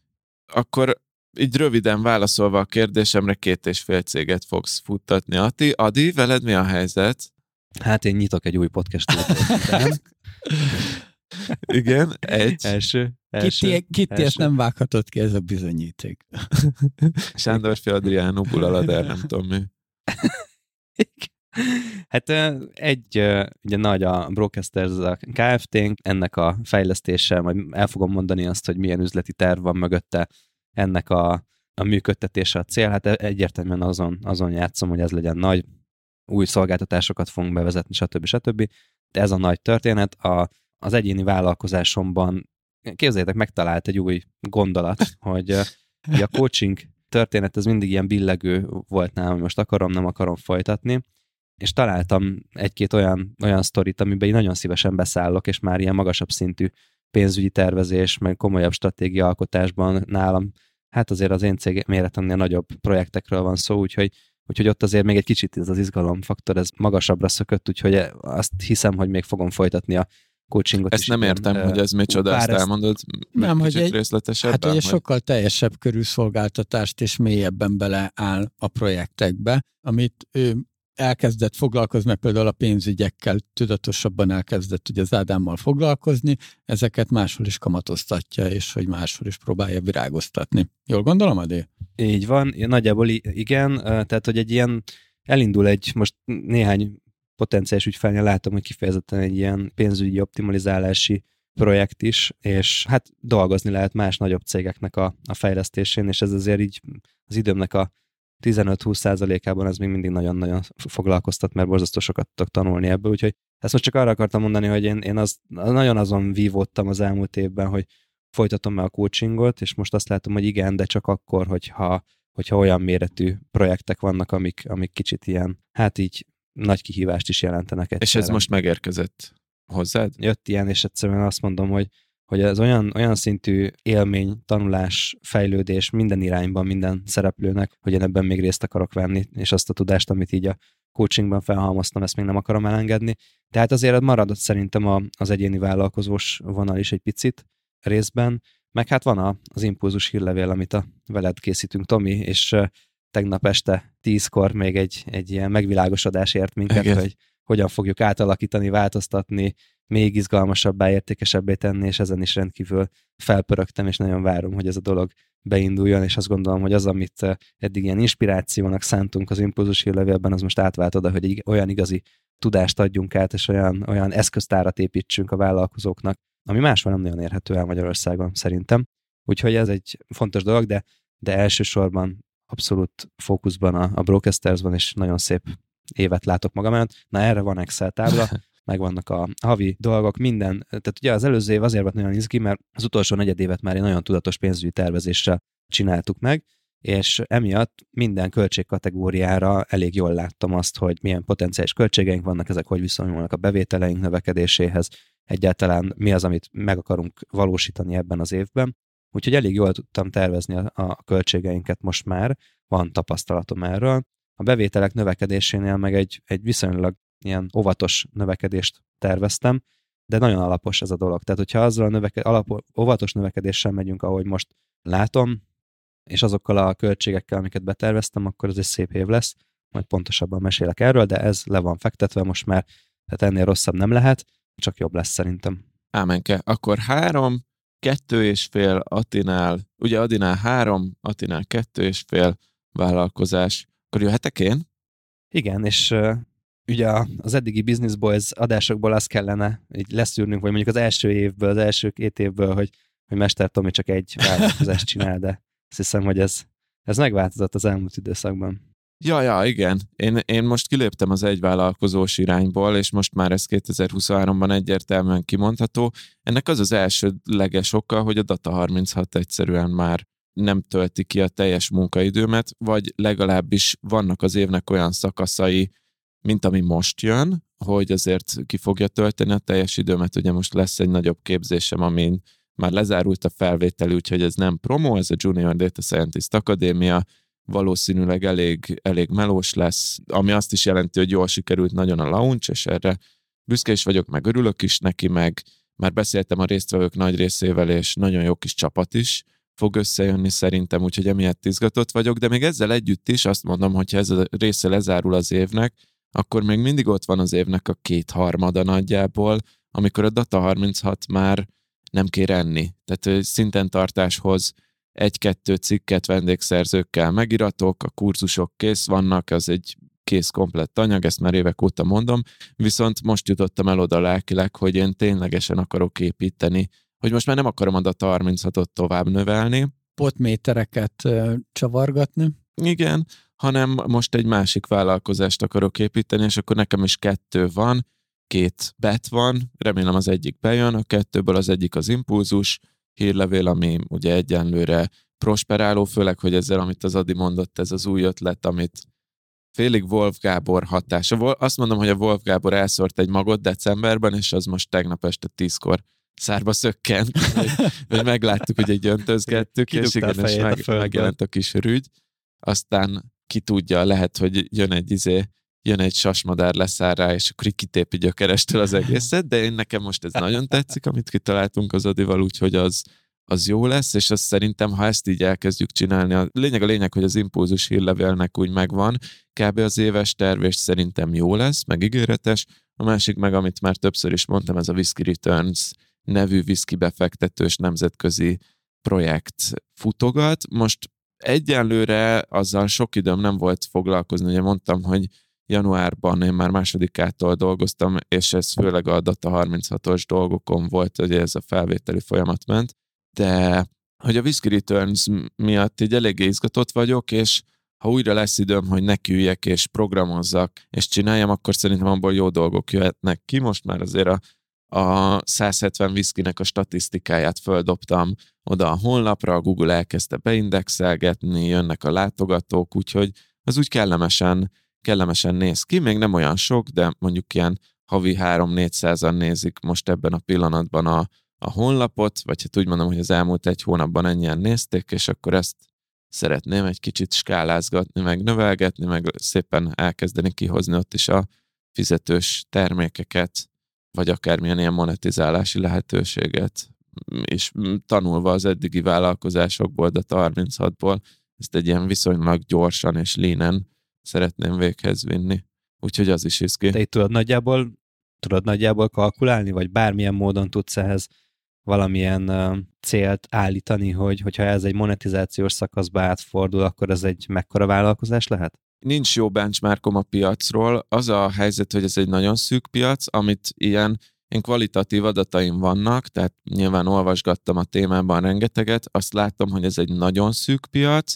Akkor így röviden válaszolva a kérdésemre, két és fél céget fogsz futtatni. Adi, Adi veled mi a helyzet? Hát én nyitok egy új podcast stúdiót. után. Igen, egy. első. első. Kitty, Kitty ezt nem vághatott ki, ez a bizonyíték. Sándor Adriánó Bulalader, nem tudom mi. Hát egy, ugye nagy a Brocasters a Kft-nk, ennek a fejlesztése, majd el fogom mondani azt, hogy milyen üzleti terv van mögötte ennek a, a működtetése a cél. Hát egyértelműen azon, azon játszom, hogy ez legyen nagy, új szolgáltatásokat fogunk bevezetni, stb. stb. De ez a nagy történet. A, az egyéni vállalkozásomban képzeljétek, megtalált egy új gondolat, hogy ugye a coaching történet ez mindig ilyen billegő volt nálam, hogy most akarom, nem akarom folytatni, és találtam egy-két olyan, olyan sztorit, amiben én nagyon szívesen beszállok, és már ilyen magasabb szintű pénzügyi tervezés, meg komolyabb stratégia alkotásban nálam, hát azért az én cég méretemnél nagyobb projektekről van szó, úgyhogy, úgyhogy ott azért még egy kicsit ez az izgalomfaktor, ez magasabbra szökött, úgyhogy azt hiszem, hogy még fogom folytatni a coachingot Ezt is. nem értem, Ö, hogy ez micsoda, ezt elmondod Nem, hogy egy- részletesebben? Hát ugye vagy- sokkal teljesebb körű szolgáltatást és mélyebben beleáll a projektekbe, amit ő elkezdett foglalkozni, mert például a pénzügyekkel tudatosabban elkezdett ugye az Ádámmal foglalkozni, ezeket máshol is kamatoztatja, és hogy máshol is próbálja virágoztatni. Jól gondolom, Adé? Így van, nagyjából igen, tehát hogy egy ilyen, elindul egy, most néhány potenciális ügyfelnél látom, hogy kifejezetten egy ilyen pénzügyi optimalizálási projekt is, és hát dolgozni lehet más nagyobb cégeknek a, a fejlesztésén, és ez azért így az időmnek a 15-20 százalékában ez még mindig nagyon-nagyon foglalkoztat, mert borzasztó sokat tudok tanulni ebből, úgyhogy ezt most csak arra akartam mondani, hogy én, én az, nagyon azon vívódtam az elmúlt évben, hogy folytatom el a coachingot, és most azt látom, hogy igen, de csak akkor, hogyha, hogyha olyan méretű projektek vannak, amik, amik kicsit ilyen, hát így nagy kihívást is jelentenek És egyszerre. ez most megérkezett hozzád? Jött ilyen, és egyszerűen azt mondom, hogy hogy ez olyan, olyan szintű élmény, tanulás, fejlődés minden irányban, minden szereplőnek, hogy én ebben még részt akarok venni, és azt a tudást, amit így a coachingban felhalmoztam, ezt még nem akarom elengedni. Tehát azért maradott szerintem a, az egyéni vállalkozós vonal is egy picit részben, meg hát van a, az impulzus hírlevél, amit a veled készítünk, Tomi, és tegnap este tízkor még egy, egy ilyen megvilágosodás ért minket, Igen. hogy hogyan fogjuk átalakítani, változtatni, még izgalmasabbá, értékesebbé tenni, és ezen is rendkívül felpörögtem, és nagyon várom, hogy ez a dolog beinduljon, és azt gondolom, hogy az, amit eh, eddig ilyen inspirációnak szántunk az impulzus hírlevélben, az most átvált oda, hogy egy olyan igazi tudást adjunk át, és olyan, olyan eszköztárat építsünk a vállalkozóknak, ami máshol nem nagyon érhető el Magyarországon szerintem. Úgyhogy ez egy fontos dolog, de, de elsősorban abszolút fókuszban a, a Broadcasters-ban, és nagyon szép évet látok magam előtt. Na erre van Excel tábla, megvannak a havi dolgok, minden. Tehát ugye az előző év azért volt nagyon izgi, mert az utolsó negyed évet már egy nagyon tudatos pénzügyi tervezéssel csináltuk meg, és emiatt minden költségkategóriára elég jól láttam azt, hogy milyen potenciális költségeink vannak, ezek hogy viszonyulnak a bevételeink növekedéséhez, egyáltalán mi az, amit meg akarunk valósítani ebben az évben. Úgyhogy elég jól tudtam tervezni a, a költségeinket most már, van tapasztalatom erről. A bevételek növekedésénél meg egy, egy viszonylag ilyen óvatos növekedést terveztem, de nagyon alapos ez a dolog. Tehát, hogyha azzal a növeke, alap, óvatos növekedéssel megyünk, ahogy most látom, és azokkal a költségekkel, amiket beterveztem, akkor ez egy szép év lesz. Majd pontosabban mesélek erről, de ez le van fektetve most már, tehát ennél rosszabb nem lehet, csak jobb lesz szerintem. Ámenke. Akkor három, kettő és fél Atinál, ugye Adinál három, Atinál kettő és fél vállalkozás. Akkor jöhetek én? Igen, és ugye az eddigi Business Boys adásokból azt kellene így leszűrnünk, vagy mondjuk az első évből, az első két évből, hogy, hogy Mester Tomi csak egy vállalkozást csinál, de azt hiszem, hogy ez, ez megváltozott az elmúlt időszakban. Ja, ja, igen. Én, én most kiléptem az egyvállalkozós irányból, és most már ez 2023-ban egyértelműen kimondható. Ennek az az elsődleges oka, hogy a Data 36 egyszerűen már nem tölti ki a teljes munkaidőmet, vagy legalábbis vannak az évnek olyan szakaszai, mint ami most jön, hogy azért ki fogja tölteni a teljes időmet. Ugye most lesz egy nagyobb képzésem, amin már lezárult a felvétel, úgyhogy ez nem promo, ez a Junior Data Scientist Akadémia, valószínűleg elég, elég melós lesz, ami azt is jelenti, hogy jól sikerült nagyon a launch, és erre büszke is vagyok, meg örülök is neki, meg már beszéltem a résztvevők nagy részével, és nagyon jó kis csapat is fog összejönni szerintem, úgyhogy emiatt izgatott vagyok, de még ezzel együtt is azt mondom, hogy ez a része lezárul az évnek, akkor még mindig ott van az évnek a kétharmada nagyjából, amikor a Data 36 már nem kér enni. Tehát szinten tartáshoz egy-kettő cikket vendégszerzőkkel megiratok, a kurzusok kész vannak, az egy kész komplett anyag, ezt már évek óta mondom, viszont most jutottam el oda lelkileg, hogy én ténylegesen akarok építeni, hogy most már nem akarom a Data 36-ot tovább növelni. Potmétereket csavargatni. Igen, hanem most egy másik vállalkozást akarok építeni, és akkor nekem is kettő van, két bet van, remélem az egyik bejön, a kettőből az egyik az impulzus, hírlevél, ami ugye egyenlőre prosperáló, főleg, hogy ezzel, amit az Adi mondott, ez az új ötlet, amit félig Wolf Gábor hatása. Azt mondom, hogy a Wolf Gábor elszórt egy magot decemberben, és az most tegnap este tízkor szárba szökkent, hogy megláttuk, hogy egy öntözgettük, és igen, és meg, megjelent a kis rügy. Aztán ki tudja, lehet, hogy jön egy izé, jön egy sasmadár leszáll rá, és akkor kitépi gyökerestől az egészet, de én nekem most ez nagyon tetszik, amit kitaláltunk az Adival, úgyhogy az, az jó lesz, és azt szerintem, ha ezt így elkezdjük csinálni, a lényeg a lényeg, hogy az impulzus hírlevélnek úgy megvan, kb. az éves terv, és szerintem jó lesz, meg ígéretes. A másik meg, amit már többször is mondtam, ez a Whisky Returns nevű whisky befektetős nemzetközi projekt futogat. Most egyenlőre azzal sok időm nem volt foglalkozni, ugye mondtam, hogy januárban én már másodikától dolgoztam, és ez főleg a Data 36-os dolgokon volt, hogy ez a felvételi folyamat ment, de hogy a Whisky Returns miatt így eléggé izgatott vagyok, és ha újra lesz időm, hogy nekiüljek és programozzak, és csináljam, akkor szerintem abból jó dolgok jöhetnek ki. Most már azért a, a 170 whiskynek a statisztikáját földobtam oda a honlapra, a Google elkezdte beindexelgetni, jönnek a látogatók, úgyhogy az úgy kellemesen kellemesen néz ki, még nem olyan sok, de mondjuk ilyen havi 3-400-an nézik most ebben a pillanatban a, a honlapot, vagy hát úgy mondom, hogy az elmúlt egy hónapban ennyien nézték, és akkor ezt szeretném egy kicsit skálázgatni, meg növelgetni, meg szépen elkezdeni kihozni ott is a fizetős termékeket, vagy akármilyen ilyen monetizálási lehetőséget, és tanulva az eddigi vállalkozásokból, de 36-ból, ezt egy ilyen viszonylag gyorsan és línen szeretném véghez vinni. Úgyhogy az is izgi. Te itt tudod nagyjából, tudod nagyjából kalkulálni, vagy bármilyen módon tudsz ehhez valamilyen uh, célt állítani, hogy hogyha ez egy monetizációs szakaszba átfordul, akkor ez egy mekkora vállalkozás lehet? Nincs jó benchmarkom a piacról. Az a helyzet, hogy ez egy nagyon szűk piac, amit ilyen én kvalitatív adataim vannak, tehát nyilván olvasgattam a témában rengeteget, azt láttam, hogy ez egy nagyon szűk piac,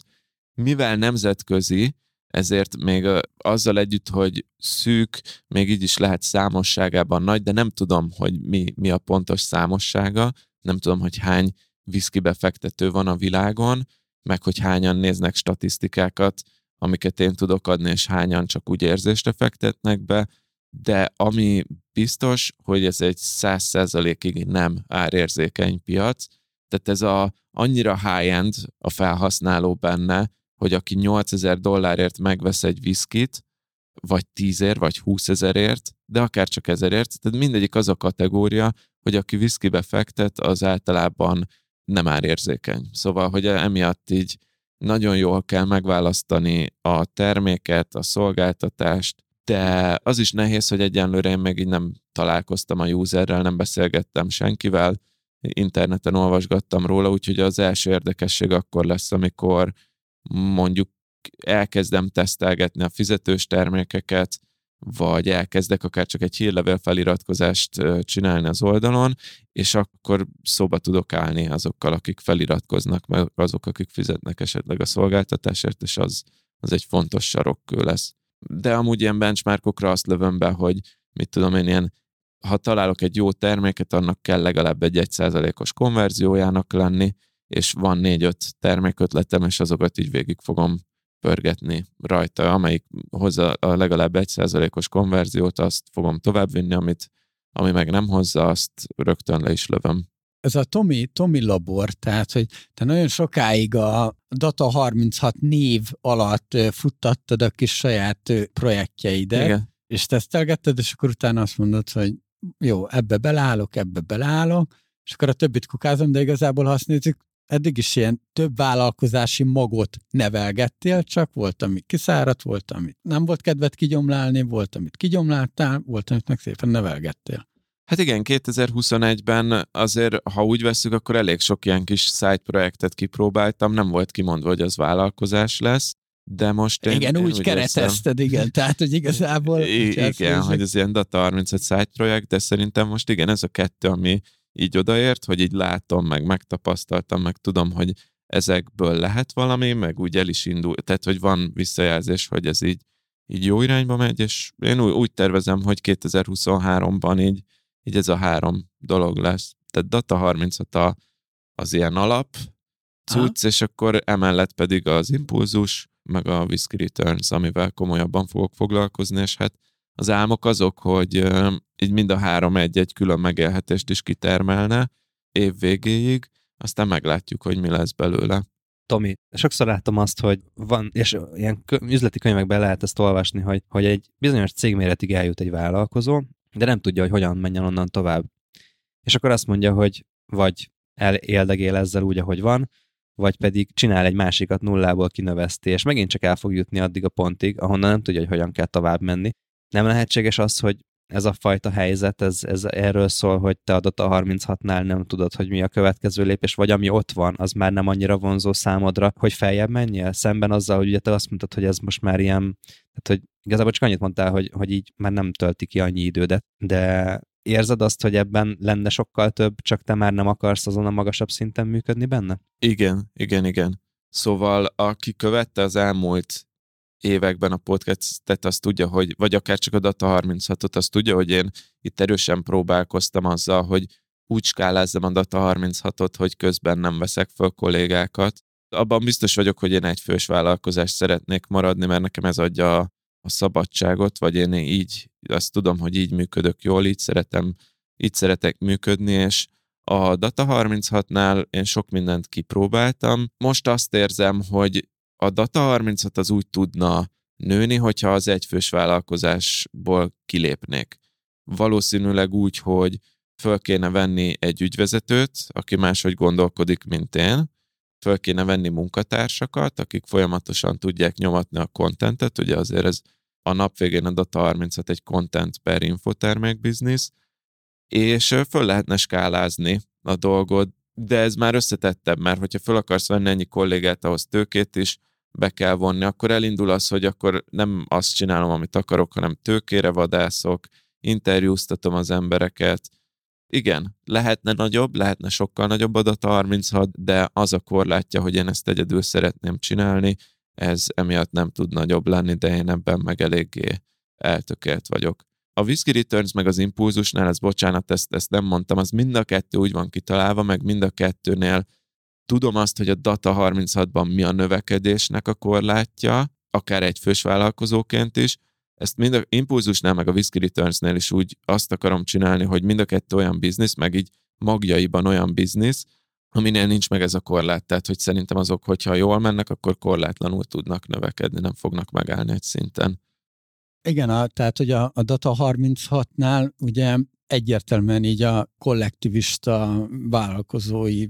mivel nemzetközi, ezért még azzal együtt, hogy szűk, még így is lehet számosságában nagy, de nem tudom, hogy mi, mi a pontos számossága, nem tudom, hogy hány viszki befektető van a világon, meg hogy hányan néznek statisztikákat, amiket én tudok adni, és hányan csak úgy érzésre fektetnek be, de ami biztos, hogy ez egy száz százalékig nem árérzékeny piac, tehát ez a annyira high-end a felhasználó benne, hogy aki 8000 dollárért megvesz egy viszkit, vagy 10 vagy 20 ezerért, de akár csak ezerért, tehát mindegyik az a kategória, hogy aki viszkibe fektet, az általában nem árérzékeny. Szóval, hogy emiatt így nagyon jól kell megválasztani a terméket, a szolgáltatást, de az is nehéz, hogy egyenlőre én még így nem találkoztam a userrel, nem beszélgettem senkivel, interneten olvasgattam róla, úgyhogy az első érdekesség akkor lesz, amikor mondjuk elkezdem tesztelgetni a fizetős termékeket, vagy elkezdek akár csak egy hírlevél feliratkozást csinálni az oldalon, és akkor szóba tudok állni azokkal, akik feliratkoznak, meg azok, akik fizetnek esetleg a szolgáltatásért, és az, az egy fontos sarokkő lesz. De amúgy ilyen benchmarkokra azt lövöm be, hogy mit tudom én, ilyen, ha találok egy jó terméket, annak kell legalább egy 1%-os konverziójának lenni, és van négy-öt termékötletem, és azokat így végig fogom pörgetni rajta, amelyik hozza a legalább 1%-os konverziót, azt fogom továbbvinni, amit, ami meg nem hozza, azt rögtön le is lövöm ez a Tomi, Tomi labor, tehát, hogy te nagyon sokáig a Data 36 név alatt futtattad a kis saját projektjeidet, Igen. és tesztelgetted, és akkor utána azt mondod, hogy jó, ebbe beleállok, ebbe beleállok, és akkor a többit kukázom, de igazából ha azt nézzük, eddig is ilyen több vállalkozási magot nevelgettél, csak volt, ami kiszáradt, volt, amit nem volt kedved kigyomlálni, volt, amit kigyomláltál, volt, amit meg szépen nevelgettél. Hát igen, 2021-ben azért, ha úgy veszük, akkor elég sok ilyen kis side projektet kipróbáltam, nem volt kimondva, hogy az vállalkozás lesz, de most én, Igen, én úgy, úgy keretezted, érzem, igen, tehát, hogy igazából... I- igen, hogy ez ilyen Data 35 side projekt, de szerintem most igen, ez a kettő, ami így odaért, hogy így látom, meg megtapasztaltam, meg tudom, hogy ezekből lehet valami, meg úgy el is indul, tehát hogy van visszajelzés, hogy ez így, így jó irányba megy, és én úgy, úgy tervezem, hogy 2023-ban így így ez a három dolog lesz. Tehát Data 36 a, az ilyen alap cucc, és akkor emellett pedig az impulzus, meg a Whisky Returns, amivel komolyabban fogok foglalkozni, és hát az álmok azok, hogy így mind a három egy-egy külön megélhetést is kitermelne év végéig, aztán meglátjuk, hogy mi lesz belőle. Tomi, sokszor látom azt, hogy van, és ilyen üzleti könyvekben lehet ezt olvasni, hogy, hogy egy bizonyos cégméretig eljut egy vállalkozó, de nem tudja, hogy hogyan menjen onnan tovább. És akkor azt mondja, hogy vagy eléldegél ezzel úgy, ahogy van, vagy pedig csinál egy másikat nullából kinöveszti, és megint csak el fog jutni addig a pontig, ahonnan nem tudja, hogy hogyan kell tovább menni. Nem lehetséges az, hogy ez a fajta helyzet, ez, ez erről szól, hogy te adott a 36-nál nem tudod, hogy mi a következő lépés, vagy ami ott van, az már nem annyira vonzó számodra, hogy feljebb menjél, szemben azzal, hogy ugye te azt mondtad, hogy ez most már ilyen, tehát hogy igazából csak annyit mondtál, hogy, hogy így már nem tölti ki annyi idődet, de érzed azt, hogy ebben lenne sokkal több, csak te már nem akarsz azon a magasabb szinten működni benne? Igen, igen, igen. Szóval aki követte az elmúlt években a podcastet, azt tudja, hogy, vagy akár csak a Data 36-ot, azt tudja, hogy én itt erősen próbálkoztam azzal, hogy úgy skálázzam a Data 36-ot, hogy közben nem veszek föl kollégákat. Abban biztos vagyok, hogy én egy fős vállalkozást szeretnék maradni, mert nekem ez adja a, a szabadságot, vagy én így, azt tudom, hogy így működök jól, így szeretem, így szeretek működni, és a Data 36-nál én sok mindent kipróbáltam. Most azt érzem, hogy a Data 36 az úgy tudna nőni, hogyha az egyfős vállalkozásból kilépnék. Valószínűleg úgy, hogy föl kéne venni egy ügyvezetőt, aki máshogy gondolkodik, mint én, föl kéne venni munkatársakat, akik folyamatosan tudják nyomatni a kontentet, ugye azért ez a nap végén a Data 36 egy content per infotermék biznisz, és föl lehetne skálázni a dolgot, de ez már összetettebb, mert hogyha föl akarsz venni ennyi kollégát, ahhoz tőkét is be kell vonni, akkor elindul az, hogy akkor nem azt csinálom, amit akarok, hanem tőkére vadászok, interjúztatom az embereket. Igen, lehetne nagyobb, lehetne sokkal nagyobb adat 36, de az a korlátja, hogy én ezt egyedül szeretném csinálni, ez emiatt nem tud nagyobb lenni, de én ebben meg eléggé eltökélt vagyok. A Whisky Returns meg az Impulzusnál, ez bocsánat, ezt, ezt nem mondtam, az mind a kettő úgy van kitalálva, meg mind a kettőnél tudom azt, hogy a Data 36-ban mi a növekedésnek a korlátja, akár egy fős vállalkozóként is, ezt mind a Impulzusnál, meg a Whisky Returnsnél is úgy azt akarom csinálni, hogy mind a kettő olyan biznisz, meg így magjaiban olyan biznisz, aminél nincs meg ez a korlát. Tehát, hogy szerintem azok, hogyha jól mennek, akkor korlátlanul tudnak növekedni, nem fognak megállni egy szinten. Igen, a, tehát hogy a, a Data 36-nál ugye egyértelműen így a kollektivista vállalkozói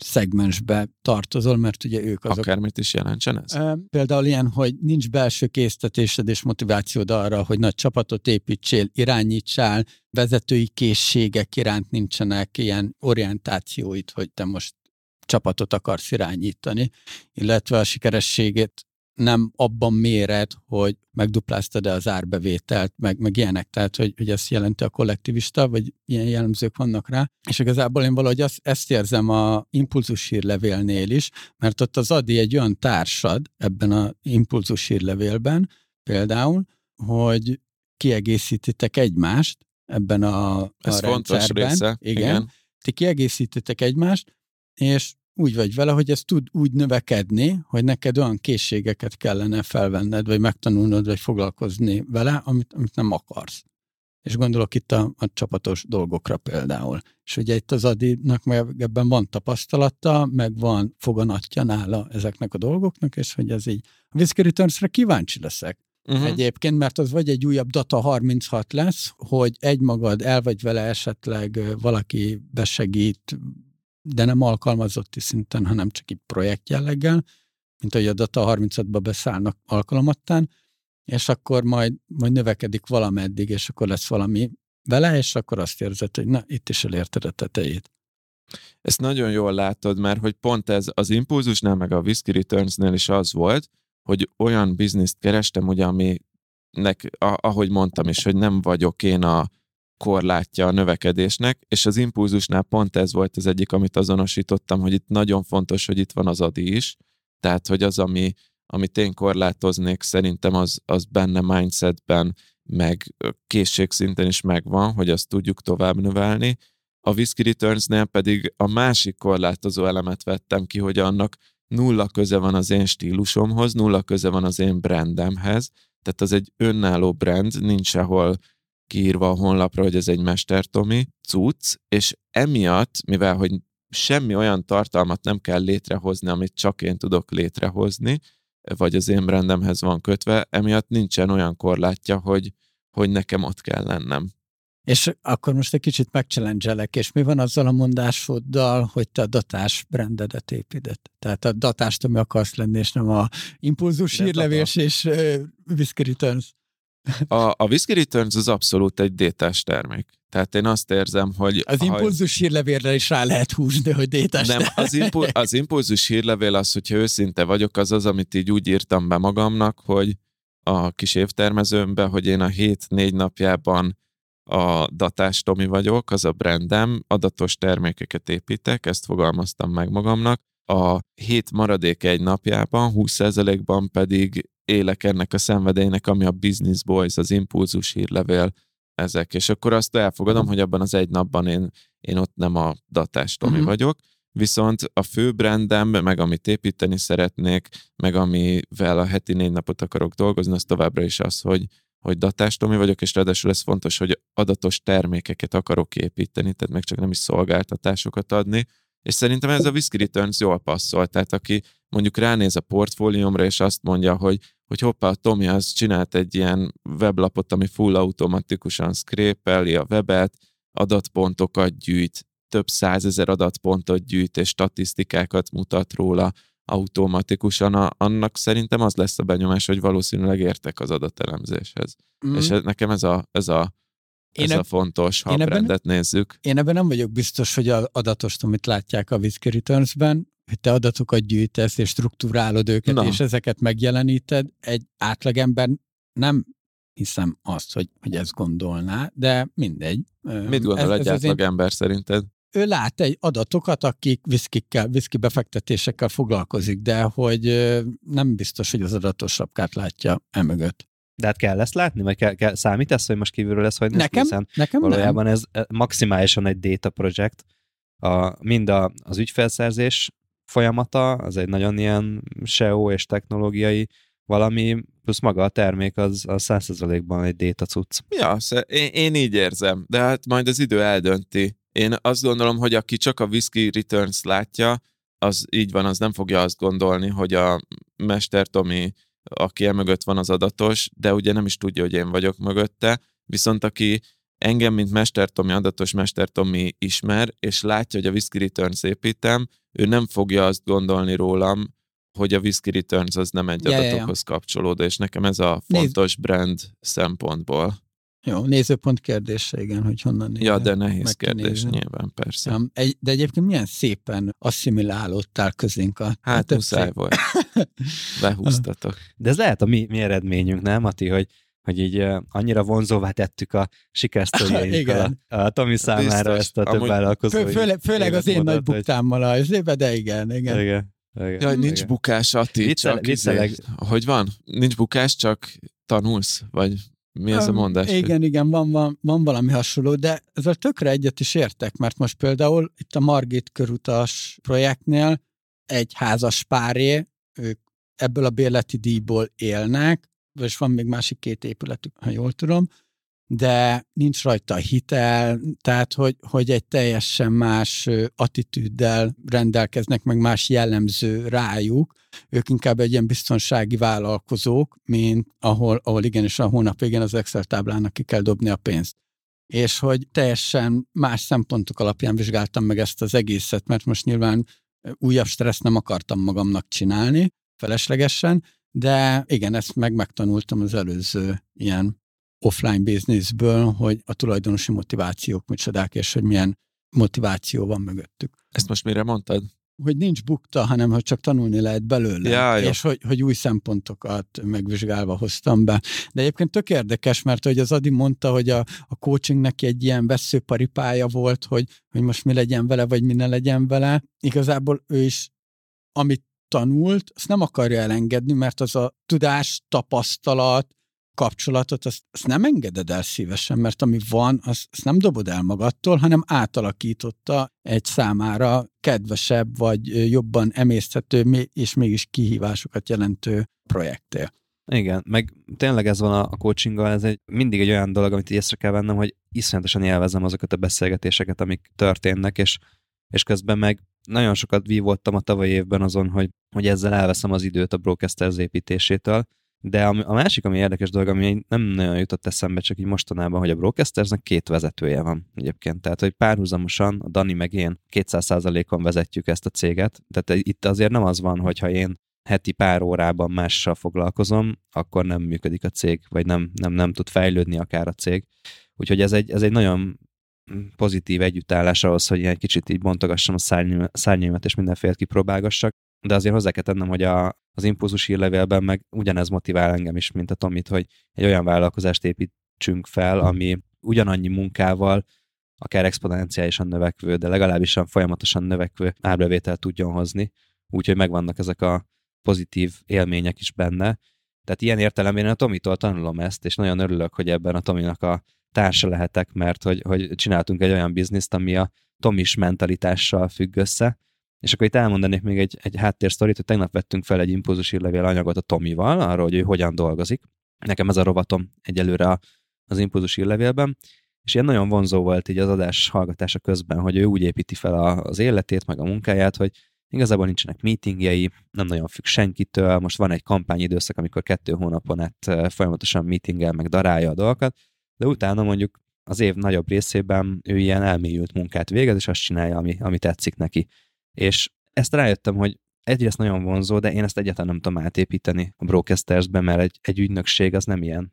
szegmensbe tartozol, mert ugye ők azok... Akármit is jelentsen ez? Például ilyen, hogy nincs belső késztetésed és motivációd arra, hogy nagy csapatot építsél, irányítsál, vezetői készségek iránt nincsenek ilyen orientációid, hogy te most csapatot akarsz irányítani, illetve a sikerességét nem abban méred, hogy megdupláztad-e az árbevételt, meg, meg ilyenek, tehát hogy, hogy ezt jelenti a kollektivista, vagy ilyen jellemzők vannak rá. És igazából én valahogy azt, ezt érzem a impulzus hírlevélnél is, mert ott az Adi egy olyan társad ebben a impulzus hírlevélben például, hogy kiegészítitek egymást ebben a, a Ez rendszerben. fontos része. Igen. igen. Ti kiegészítitek egymást, és úgy vagy vele, hogy ez tud úgy növekedni, hogy neked olyan készségeket kellene felvenned, vagy megtanulnod, vagy foglalkozni vele, amit, amit nem akarsz. És gondolok itt a, a csapatos dolgokra például. És ugye itt az Adinak meg ebben van tapasztalata, meg van foganatja nála ezeknek a dolgoknak, és hogy ez így. A Whiskey Returns-re kíváncsi leszek. Uh-huh. Egyébként, mert az vagy egy újabb Data 36 lesz, hogy egymagad el vagy vele esetleg valaki besegít, de nem alkalmazotti szinten, hanem csak így projekt jelleggel, mint hogy a Data 36-ba beszállnak alkalomattán, és akkor majd, majd növekedik valameddig, és akkor lesz valami vele, és akkor azt érzed, hogy na, itt is elérted a tetejét. Ezt nagyon jól látod, mert hogy pont ez az impulzusnál, meg a Whisky Returnsnél is az volt, hogy olyan bizniszt kerestem, ugye, aminek, ahogy mondtam is, hogy nem vagyok én a korlátja a növekedésnek, és az impulzusnál pont ez volt az egyik, amit azonosítottam, hogy itt nagyon fontos, hogy itt van az adi is, tehát, hogy az, ami, amit én korlátoznék, szerintem az, az benne mindsetben, meg készségszinten is megvan, hogy azt tudjuk tovább növelni. A Whisky Returnsnél pedig a másik korlátozó elemet vettem ki, hogy annak nulla köze van az én stílusomhoz, nulla köze van az én brandemhez, tehát az egy önálló brand, nincs sehol kiírva a honlapra, hogy ez egy mestertomi cucc, és emiatt, mivel hogy semmi olyan tartalmat nem kell létrehozni, amit csak én tudok létrehozni, vagy az én brandemhez van kötve, emiatt nincsen olyan korlátja, hogy, hogy nekem ott kell lennem. És akkor most egy kicsit megchallengelek, és mi van azzal a mondásoddal, hogy te a datás brandedet építed? Tehát a datást, ami akarsz lenni, és nem a impulzus Nem hírlevés és uh, Whisky Returns. A, a Whisky Returns az abszolút egy détás termék. Tehát én azt érzem, hogy... Az ha- impulzus hírlevélre is rá lehet húzni, hogy détás. Nem, az, impul- az impulzus hírlevél az, hogyha őszinte vagyok, az az, amit így úgy írtam be magamnak, hogy a kis évtermezőmbe, hogy én a hét négy napjában a datás Tomi vagyok, az a brandem, adatos termékeket építek, ezt fogalmaztam meg magamnak. A hét maradék egy napjában, 20%-ban pedig élek ennek a szenvedélynek, ami a Business Boys, az impulzus hírlevél, ezek. És akkor azt elfogadom, hogy abban az egy napban én, én ott nem a datás Tomi Mhm. vagyok, viszont a fő brandem, meg amit építeni szeretnék, meg amivel a heti négy napot akarok dolgozni, az továbbra is az, hogy, hogy datás Tomi vagyok, és ráadásul ez fontos, hogy adatos termékeket akarok építeni, tehát meg csak nem is szolgáltatásokat adni, és szerintem ez a Whisky Returns jól passzol, tehát aki mondjuk ránéz a portfóliómra, és azt mondja, hogy, hogy hoppá, a Tomi az csinált egy ilyen weblapot, ami full automatikusan scrapeli a webet, adatpontokat gyűjt, több százezer adatpontot gyűjt, és statisztikákat mutat róla automatikusan, a, annak szerintem az lesz a benyomás, hogy valószínűleg értek az adatelemzéshez. Mm. És ez- nekem ez a, ez a, ez eb- a fontos, ha én ebben- nézzük. Én ebben nem vagyok biztos, hogy a adatost, amit látják a Whisky Returns-ben, hogy te adatokat gyűjtesz, és struktúrálod őket, Na. és ezeket megjeleníted. Egy átlagember nem hiszem azt, hogy, hogy ezt gondolná, de mindegy. Mit gondol egy az én- átlag ember szerinted? ő lát egy adatokat, akik viszkikkel, viszki befektetésekkel foglalkozik, de hogy nem biztos, hogy az adatos sapkát látja emögött. De hát kell ezt látni, vagy kell, kell, számít ez, hogy most kívülről lesz, hogy Nekem, hiszen nekem valójában ez eh, maximálisan egy data project. A, mind a, az ügyfelszerzés folyamata, az egy nagyon ilyen SEO és technológiai valami, plusz maga a termék az a 100%-ban egy data cucc. Ja, én, én így érzem, de hát majd az idő eldönti. Én azt gondolom, hogy aki csak a Whisky Returns látja, az így van, az nem fogja azt gondolni, hogy a Mester Tomi, aki emögött van az adatos, de ugye nem is tudja, hogy én vagyok mögötte, viszont aki engem, mint Mester Tomi, adatos Mester Tomi ismer, és látja, hogy a Whisky Returns építem, ő nem fogja azt gondolni rólam, hogy a Whisky Returns az nem egy Ja, ja, ja. adatokhoz kapcsolódó, és nekem ez a Nézd. fontos brand szempontból. Jó, nézőpont kérdése, igen, hogy honnan nézem. Ja, de nehéz kérdés, nézni. nyilván, persze. Um, egy, de egyébként milyen szépen asszimilálódtál közénk a Hát több muszáj szép- volt. Behúztatok. De ez lehet a mi, mi eredményünk, nem, Mati, hogy hogy így uh, annyira vonzóvá tettük a sikersztoriainkkal Igen. a, a Tomi számára Biztos. ezt a több vállalkozói Fő, főleg, főleg az én nagy életmódot, hogy- buktámmal a de igen, igen. Igen. igen. Jaj, nincs igen. bukás, Ati, Viccel- csak vicceleg- izé, hogy van? Nincs bukás, csak tanulsz? Vagy mi ez a mondás? Igen, igen, van, van, van valami hasonló, de ezzel tökre egyet is értek, mert most például itt a Margit körutas projektnél egy házas páré, ők ebből a bérleti díjból élnek, és van még másik két épületük, ha jól tudom, de nincs rajta hitel, tehát hogy, hogy egy teljesen más attitűddel rendelkeznek, meg más jellemző rájuk, ők inkább egy ilyen biztonsági vállalkozók, mint ahol, ahol igenis a hónap végén az Excel táblának ki kell dobni a pénzt. És hogy teljesen más szempontok alapján vizsgáltam meg ezt az egészet, mert most nyilván újabb stressz nem akartam magamnak csinálni, feleslegesen, de igen, ezt meg megtanultam az előző ilyen offline businessből, hogy a tulajdonosi motivációk micsodák, és hogy milyen motiváció van mögöttük Ezt most mire mondtad? hogy nincs bukta, hanem hogy csak tanulni lehet belőle. Ja, jó. és hogy, hogy új szempontokat megvizsgálva hoztam be. De egyébként tök érdekes, mert hogy az Adi mondta, hogy a, a coaching neki egy ilyen veszőparipája volt, hogy, hogy most mi legyen vele, vagy mi ne legyen vele. Igazából ő is, amit tanult, azt nem akarja elengedni, mert az a tudás, tapasztalat, kapcsolatot, azt, azt nem engeded el szívesen, mert ami van, azt, azt nem dobod el magadtól, hanem átalakította egy számára kedvesebb, vagy jobban emészthető, mé- és mégis kihívásokat jelentő projekté. Igen, meg tényleg ez van a, coachinggal, ez egy, mindig egy olyan dolog, amit észre kell vennem, hogy iszonyatosan élvezem azokat a beszélgetéseket, amik történnek, és, és közben meg nagyon sokat vívottam a tavalyi évben azon, hogy, hogy ezzel elveszem az időt a Brocasters építésétől, de a, a másik, ami érdekes dolog, ami nem nagyon jutott eszembe, csak így mostanában, hogy a Broadcastersnek két vezetője van egyébként. Tehát, hogy párhuzamosan a Dani meg én 200%-on vezetjük ezt a céget. Tehát itt azért nem az van, hogyha én heti pár órában mással foglalkozom, akkor nem működik a cég, vagy nem, nem, nem tud fejlődni akár a cég. Úgyhogy ez egy, ez egy nagyon pozitív együttállás ahhoz, hogy egy kicsit így bontogassam a szárny- szárnyaimat, és mindenféle kipróbálgassak. De azért hozzá kell tennem, hogy a, az impulzus hírlevélben meg ugyanez motivál engem is, mint a Tomit, hogy egy olyan vállalkozást építsünk fel, ami ugyanannyi munkával, akár exponenciálisan növekvő, de legalábbis folyamatosan növekvő árbevételt tudjon hozni. Úgyhogy megvannak ezek a pozitív élmények is benne. Tehát ilyen értelemben én a Tomitól tanulom ezt, és nagyon örülök, hogy ebben a Tominak a társa lehetek, mert hogy, hogy csináltunk egy olyan bizniszt, ami a Tomis mentalitással függ össze, és akkor itt elmondanék még egy, egy háttérsztorit, hogy tegnap vettünk fel egy impulzus hírlevél anyagot a Tomival, arról, hogy ő hogyan dolgozik. Nekem ez a rovatom egyelőre az impulzus hírlevélben, és ilyen nagyon vonzó volt így az adás hallgatása közben, hogy ő úgy építi fel az életét, meg a munkáját, hogy igazából nincsenek meetingjei, nem nagyon függ senkitől, most van egy kampányidőszak, amikor kettő hónapon át folyamatosan meetingel, meg darálja a dolgokat, de utána mondjuk az év nagyobb részében ő ilyen elmélyült munkát végez, és azt csinálja, ami, ami tetszik neki. És ezt rájöttem, hogy egyrészt nagyon vonzó, de én ezt egyáltalán nem tudom átépíteni a Broadcastersbe, mert egy, egy ügynökség az nem ilyen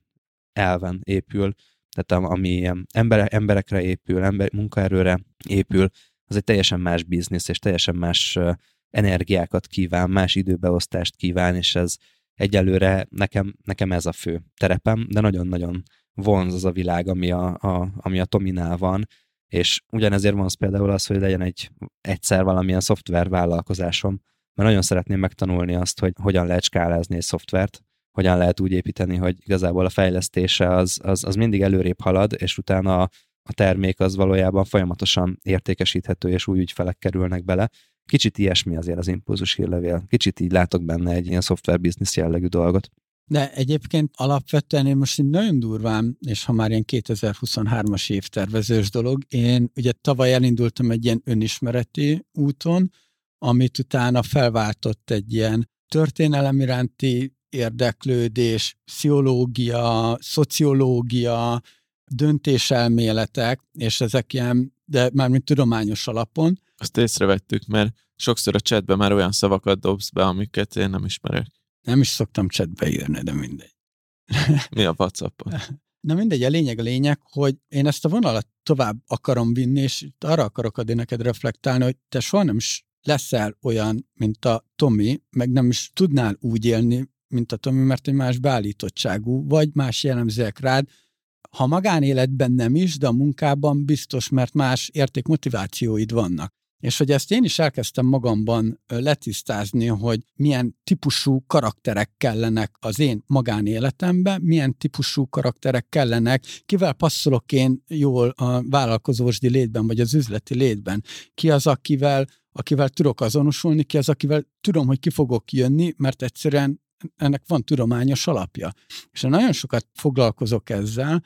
elven épül, tehát am- ami ilyen embere, emberekre épül, ember, munkaerőre épül, az egy teljesen más biznisz, és teljesen más energiákat kíván, más időbeosztást kíván, és ez egyelőre nekem, nekem ez a fő terepem, de nagyon-nagyon vonz az a világ, ami a, a, ami a Tominál van, és ugyanezért vonz például az, hogy legyen egy egyszer valamilyen szoftver vállalkozásom, mert nagyon szeretném megtanulni azt, hogy hogyan lehet skálázni egy szoftvert, hogyan lehet úgy építeni, hogy igazából a fejlesztése az, az, az mindig előrébb halad, és utána a, a termék az valójában folyamatosan értékesíthető, és új ügyfelek kerülnek bele. Kicsit ilyesmi azért az impulzus hírlevél. Kicsit így látok benne egy ilyen szoftver biznisz jellegű dolgot. De egyébként alapvetően én most nagyon durván, és ha már ilyen 2023-as évtervezős dolog, én ugye tavaly elindultam egy ilyen önismereti úton, amit utána felváltott egy ilyen történelem iránti érdeklődés, pszichológia, szociológia, döntéselméletek, és ezek ilyen, de mármint tudományos alapon. Azt észrevettük, mert sokszor a chatben már olyan szavakat dobsz be, amiket én nem ismerek. Nem is szoktam chatbe írni, de mindegy. Mi a whatsappon? Na mindegy, a lényeg a lényeg, hogy én ezt a vonalat tovább akarom vinni, és arra akarok adni neked reflektálni, hogy te soha nem is leszel olyan, mint a Tomi, meg nem is tudnál úgy élni, mint a Tomi, mert egy más beállítottságú, vagy más jellemzőek rád, ha magánéletben nem is, de a munkában biztos, mert más értékmotivációid vannak. És hogy ezt én is elkezdtem magamban letisztázni, hogy milyen típusú karakterek kellenek az én magánéletembe, milyen típusú karakterek kellenek, kivel passzolok én jól a vállalkozósdi létben, vagy az üzleti létben. Ki az, akivel, akivel tudok azonosulni, ki az, akivel tudom, hogy ki fogok jönni, mert egyszerűen ennek van tudományos alapja. És én nagyon sokat foglalkozok ezzel,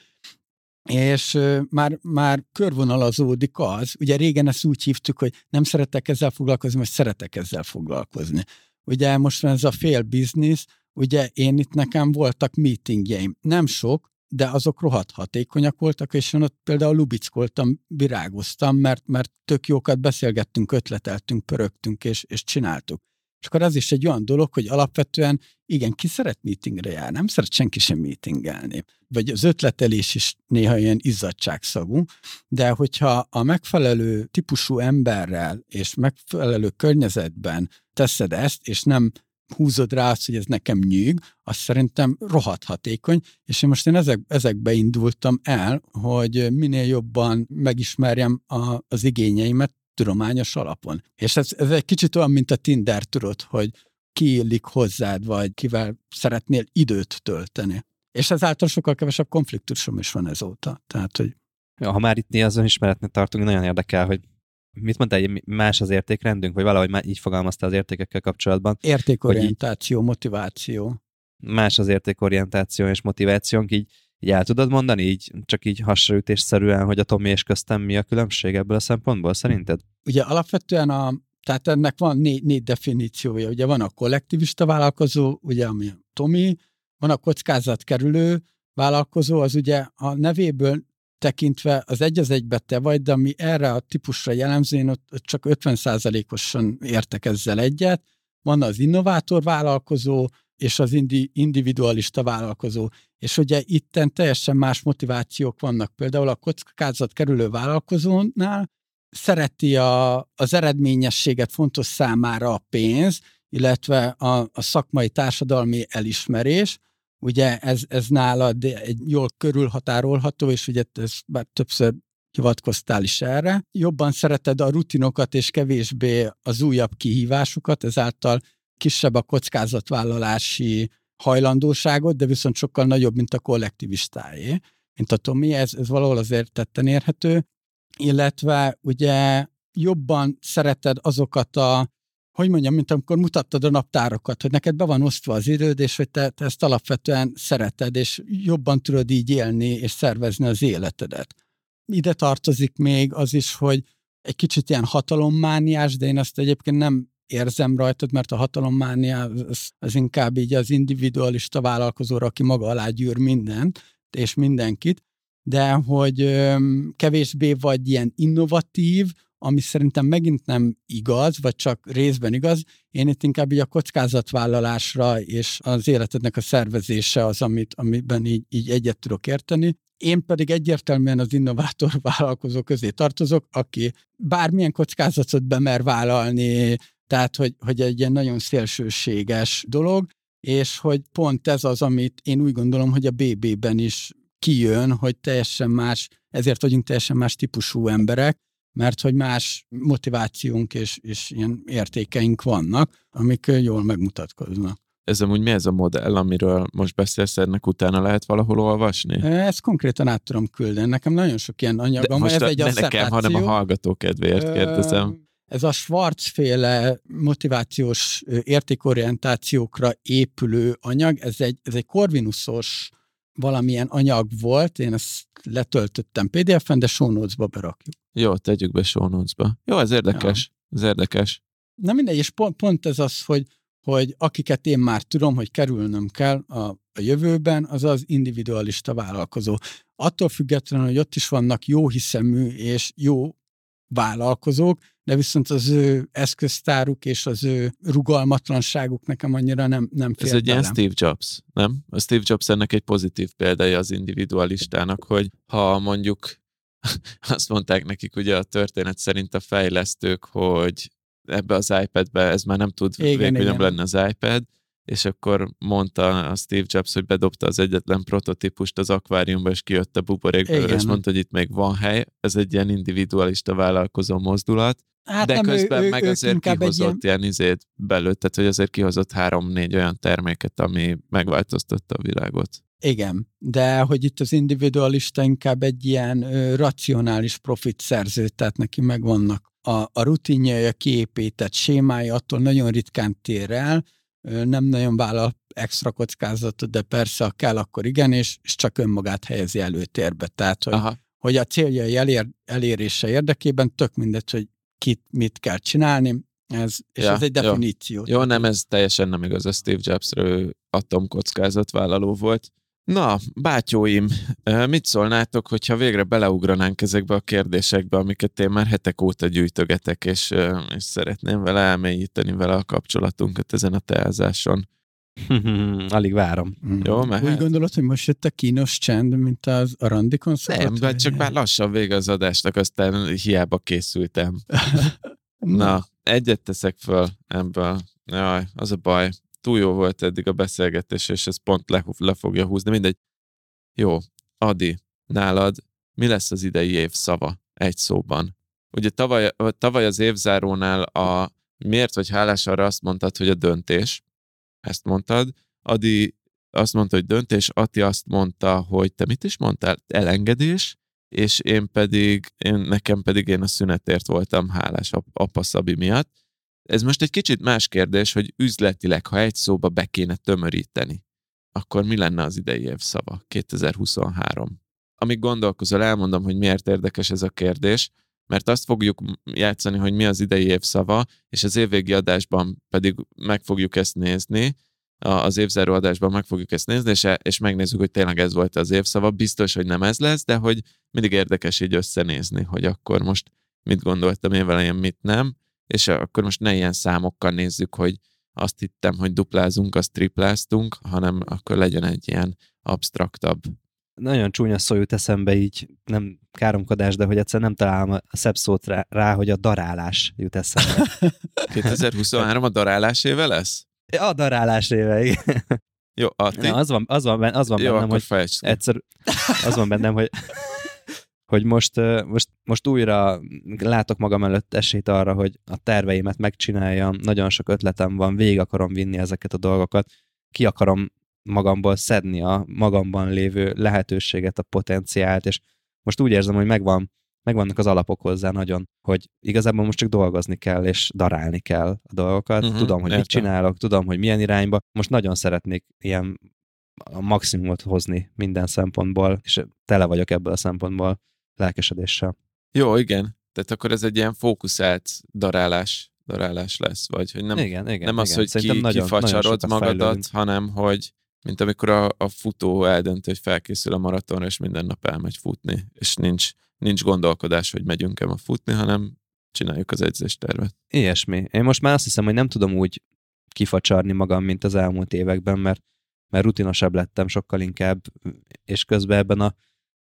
és már, már körvonalazódik az, ugye régen ezt úgy hívtuk, hogy nem szeretek ezzel foglalkozni, most szeretek ezzel foglalkozni. Ugye most van ez a fél biznisz, ugye én itt nekem voltak meetingjeim, nem sok, de azok rohadt hatékonyak voltak, és én ott például lubickoltam, virágoztam, mert, mert tök jókat beszélgettünk, ötleteltünk, pörögtünk, és, és csináltuk. És akkor ez is egy olyan dolog, hogy alapvetően igen, ki szeret meetingre járni, nem szeret senki sem meetingelni. Vagy az ötletelés is néha ilyen izzadságszagú, de hogyha a megfelelő típusú emberrel és megfelelő környezetben teszed ezt, és nem húzod rá azt, hogy ez nekem nyűg, az szerintem rohadt hatékony, és én most én ezek, ezekbe indultam el, hogy minél jobban megismerjem a, az igényeimet, tudományos alapon. És ez, ez egy kicsit olyan, mint a Tinder, tudod, hogy ki illik hozzád, vagy kivel szeretnél időt tölteni. És ezáltal sokkal kevesebb konfliktusom is van ezóta. Tehát, hogy... Ja, ha már itt az önismeretnek tartunk, nagyon érdekel, hogy mit mondtál, hogy más az értékrendünk, vagy valahogy már így fogalmazta az értékekkel kapcsolatban? Értékorientáció, motiváció. Más az értékorientáció és motivációnk, így így el tudod mondani, így csak így hasraütésszerűen, hogy a Tomi és köztem mi a különbség ebből a szempontból szerinted? Ugye alapvetően a, tehát ennek van négy, négy definíciója. Ugye van a kollektivista vállalkozó, ugye ami a Tomi, van a kockázatkerülő vállalkozó, az ugye a nevéből tekintve az egy az egybe te vagy, de ami erre a típusra jellemző, én ott csak 50%-osan értek ezzel egyet. Van az innovátor vállalkozó, és az indi, individualista vállalkozó. És ugye itten teljesen más motivációk vannak. Például a kockázat kerülő vállalkozónál szereti a, az eredményességet fontos számára a pénz, illetve a, a szakmai társadalmi elismerés. Ugye ez, ez nálad egy jól körülhatárolható, és ugye ez már többször hivatkoztál is erre. Jobban szereted a rutinokat, és kevésbé az újabb kihívásokat, ezáltal kisebb a kockázatvállalási hajlandóságot, de viszont sokkal nagyobb, mint a kollektivistáé, mint a Tomi, ez, ez valahol azért tetten érhető, illetve ugye jobban szereted azokat a, hogy mondjam, mint amikor mutattad a naptárokat, hogy neked be van osztva az időd, és hogy te, te ezt alapvetően szereted, és jobban tudod így élni és szervezni az életedet. Ide tartozik még az is, hogy egy kicsit ilyen hatalommániás, de én azt egyébként nem érzem rajtad, mert a hatalommánia az, az inkább így az individualista vállalkozóra, aki maga alá gyűr mindent, és mindenkit, de hogy kevésbé vagy ilyen innovatív, ami szerintem megint nem igaz, vagy csak részben igaz. Én itt inkább így a kockázatvállalásra és az életednek a szervezése az, amit, amiben így, így egyet tudok érteni. Én pedig egyértelműen az innovátor vállalkozó közé tartozok, aki bármilyen kockázatot bemer vállalni, tehát, hogy, hogy egy ilyen nagyon szélsőséges dolog, és hogy pont ez az, amit én úgy gondolom, hogy a BB-ben is kijön, hogy teljesen más, ezért vagyunk teljesen más típusú emberek, mert hogy más motivációnk és, és ilyen értékeink vannak, amik jól megmutatkoznak. Ez amúgy mi ez a modell, amiről most beszélsz, ennek utána lehet valahol olvasni? Ezt konkrétan át tudom küldeni. Nekem nagyon sok ilyen anyagom. most ez a, egy ne nekem, hanem a hallgató kedvéért kérdezem ez a Schwarz-féle motivációs értékorientációkra épülő anyag, ez egy, ez egy Corvinusos valamilyen anyag volt, én ezt letöltöttem PDF-en, de show berakjuk. Jó, tegyük be show. Jó, ez érdekes. Ja. Ez érdekes. Na mindegy, és pont, pont ez az, hogy, hogy akiket én már tudom, hogy kerülnöm kell a, a jövőben, az az individualista vállalkozó. Attól függetlenül, hogy ott is vannak jó hiszemű és jó vállalkozók, de viszont az ő eszköztáruk és az ő rugalmatlanságuk nekem annyira nem, nem fér Ez egy ilyen. Steve Jobs, nem? A Steve Jobs ennek egy pozitív példája az individualistának, hogy ha mondjuk azt mondták nekik ugye a történet szerint a fejlesztők, hogy ebbe az iPad-be ez már nem tud Igen, végül nem lenne az iPad, és akkor mondta a Steve Jobs, hogy bedobta az egyetlen prototípust az akváriumba, és kijött a buborékből, Igen. és mondta, hogy itt még van hely. Ez egy ilyen individualista vállalkozó mozdulat, Hát de nem, ő- közben ő- meg ők azért kihozott ilyen, ilyen izét belőle, tehát hogy azért kihozott három-négy olyan terméket, ami megváltoztatta a világot. Igen, de hogy itt az individualista inkább egy ilyen ö, racionális profit szerző, tehát neki megvannak a, a rutinjai, a kiépített sémái, attól nagyon ritkán tér el, nem nagyon vállal extra kockázatot, de persze, ha kell, akkor igen, és, és csak önmagát helyezi előtérbe. Tehát, hogy, Aha. hogy a céljai elér, elérése érdekében tök mindegy, hogy kit mit kell csinálni, ez, és Ja, ez egy jó. definíció. Jó, nem, ez teljesen nem igaz. A Steve Jobsről ő atomkockázatvállaló volt. Na, bátyóim, mit szólnátok, hogyha végre beleugranánk ezekbe a kérdésekbe, amiket én már hetek óta gyűjtögetek, és, és szeretném vele elmélyíteni vele a kapcsolatunkat ezen a teázáson. Alig várom. Mhm. Jó, mehet? Úgy gondolod, hogy most jött a kínos csend, mint az a randikon szokott? Nem, vagy csak már lassan vége az adásnak, aztán hiába készültem. Na, egyet teszek föl ebből. Jaj, az a baj. Túl jó volt eddig a beszélgetés, és ez pont le, le fogja húzni. Mindegy. Jó, Adi, nálad mi lesz az idei év szava egy szóban? Ugye tavaly, tavaly az évzárónál a miért vagy hálás arra azt mondtad, hogy a döntés. Ezt mondtad. Adi azt mondta, hogy döntés, Ati azt mondta, hogy te mit is mondtál? Elengedés, és én pedig, én, nekem pedig én a szünetért voltam hálás ap- apa Szabi miatt. Ez most egy kicsit más kérdés, hogy üzletileg, ha egy szóba be kéne tömöríteni, akkor mi lenne az idei év szava, 2023? Amíg gondolkozol, elmondom, hogy miért érdekes ez a kérdés, mert azt fogjuk játszani, hogy mi az idei év szava, és az évvégi adásban pedig meg fogjuk ezt nézni, az évzáró adásban meg fogjuk ezt nézni, és, és megnézzük, hogy tényleg ez volt az évszava. Biztos, hogy nem ez lesz, de hogy mindig érdekes így összenézni, hogy akkor most mit gondoltam én velem, mit nem, és akkor most ne ilyen számokkal nézzük, hogy azt hittem, hogy duplázunk, azt tripláztunk, hanem akkor legyen egy ilyen abstraktabb. Nagyon csúnya szó jut eszembe így, nem káromkodás, de hogy egyszer nem találom a szebb szót rá, rá hogy a darálás jut eszembe. 2023 a darálás éve lesz? A darálás éve, igen. Jó, Ati? Na, az van, az van, benne, az van Jó, bennem, hogy egyszer az van bennem, hogy hogy most, most, most újra látok magam előtt esélyt arra, hogy a terveimet megcsináljam, nagyon sok ötletem van, végig akarom vinni ezeket a dolgokat, ki akarom magamból szedni a magamban lévő lehetőséget, a potenciált, és most úgy érzem, hogy megvan, megvannak az alapok hozzá nagyon, hogy igazából most csak dolgozni kell, és darálni kell a dolgokat. Uh-huh, tudom, hogy értem. mit csinálok, tudom, hogy milyen irányba. Most nagyon szeretnék ilyen a maximumot hozni minden szempontból, és tele vagyok ebből a szempontból lelkesedéssel. Jó, igen. Tehát akkor ez egy ilyen fókuszált darálás, darálás lesz, vagy hogy nem, igen, igen. nem az, igen. hogy Szerintem ki, nagyon, kifacsarod nagyon magadat, fejlődünk. hanem hogy mint amikor a, a futó eldönt, hogy felkészül a maratonra, és minden nap elmegy futni, és nincs, nincs gondolkodás, hogy megyünk-e ma futni, hanem csináljuk az edzéstervet. Ilyesmi. Én most már azt hiszem, hogy nem tudom úgy kifacsarni magam, mint az elmúlt években, mert, mert rutinosabb lettem sokkal inkább, és közben ebben a,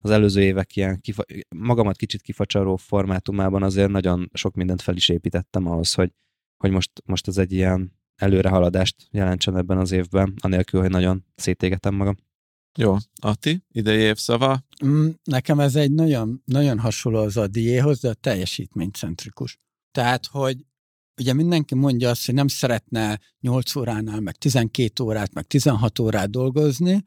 az előző évek ilyen kifa, magamat kicsit kifacsaró formátumában azért nagyon sok mindent fel is építettem ahhoz, hogy, hogy most, most ez egy ilyen előrehaladást jelentsen ebben az évben, anélkül, hogy nagyon szétégetem magam. Jó, Ati, idei évszava, Mm, Nekem ez egy nagyon, nagyon hasonló az a diéhoz, de teljesítménycentrikus. Tehát, hogy ugye mindenki mondja azt, hogy nem szeretne 8 óránál, meg 12 órát, meg 16 órát dolgozni,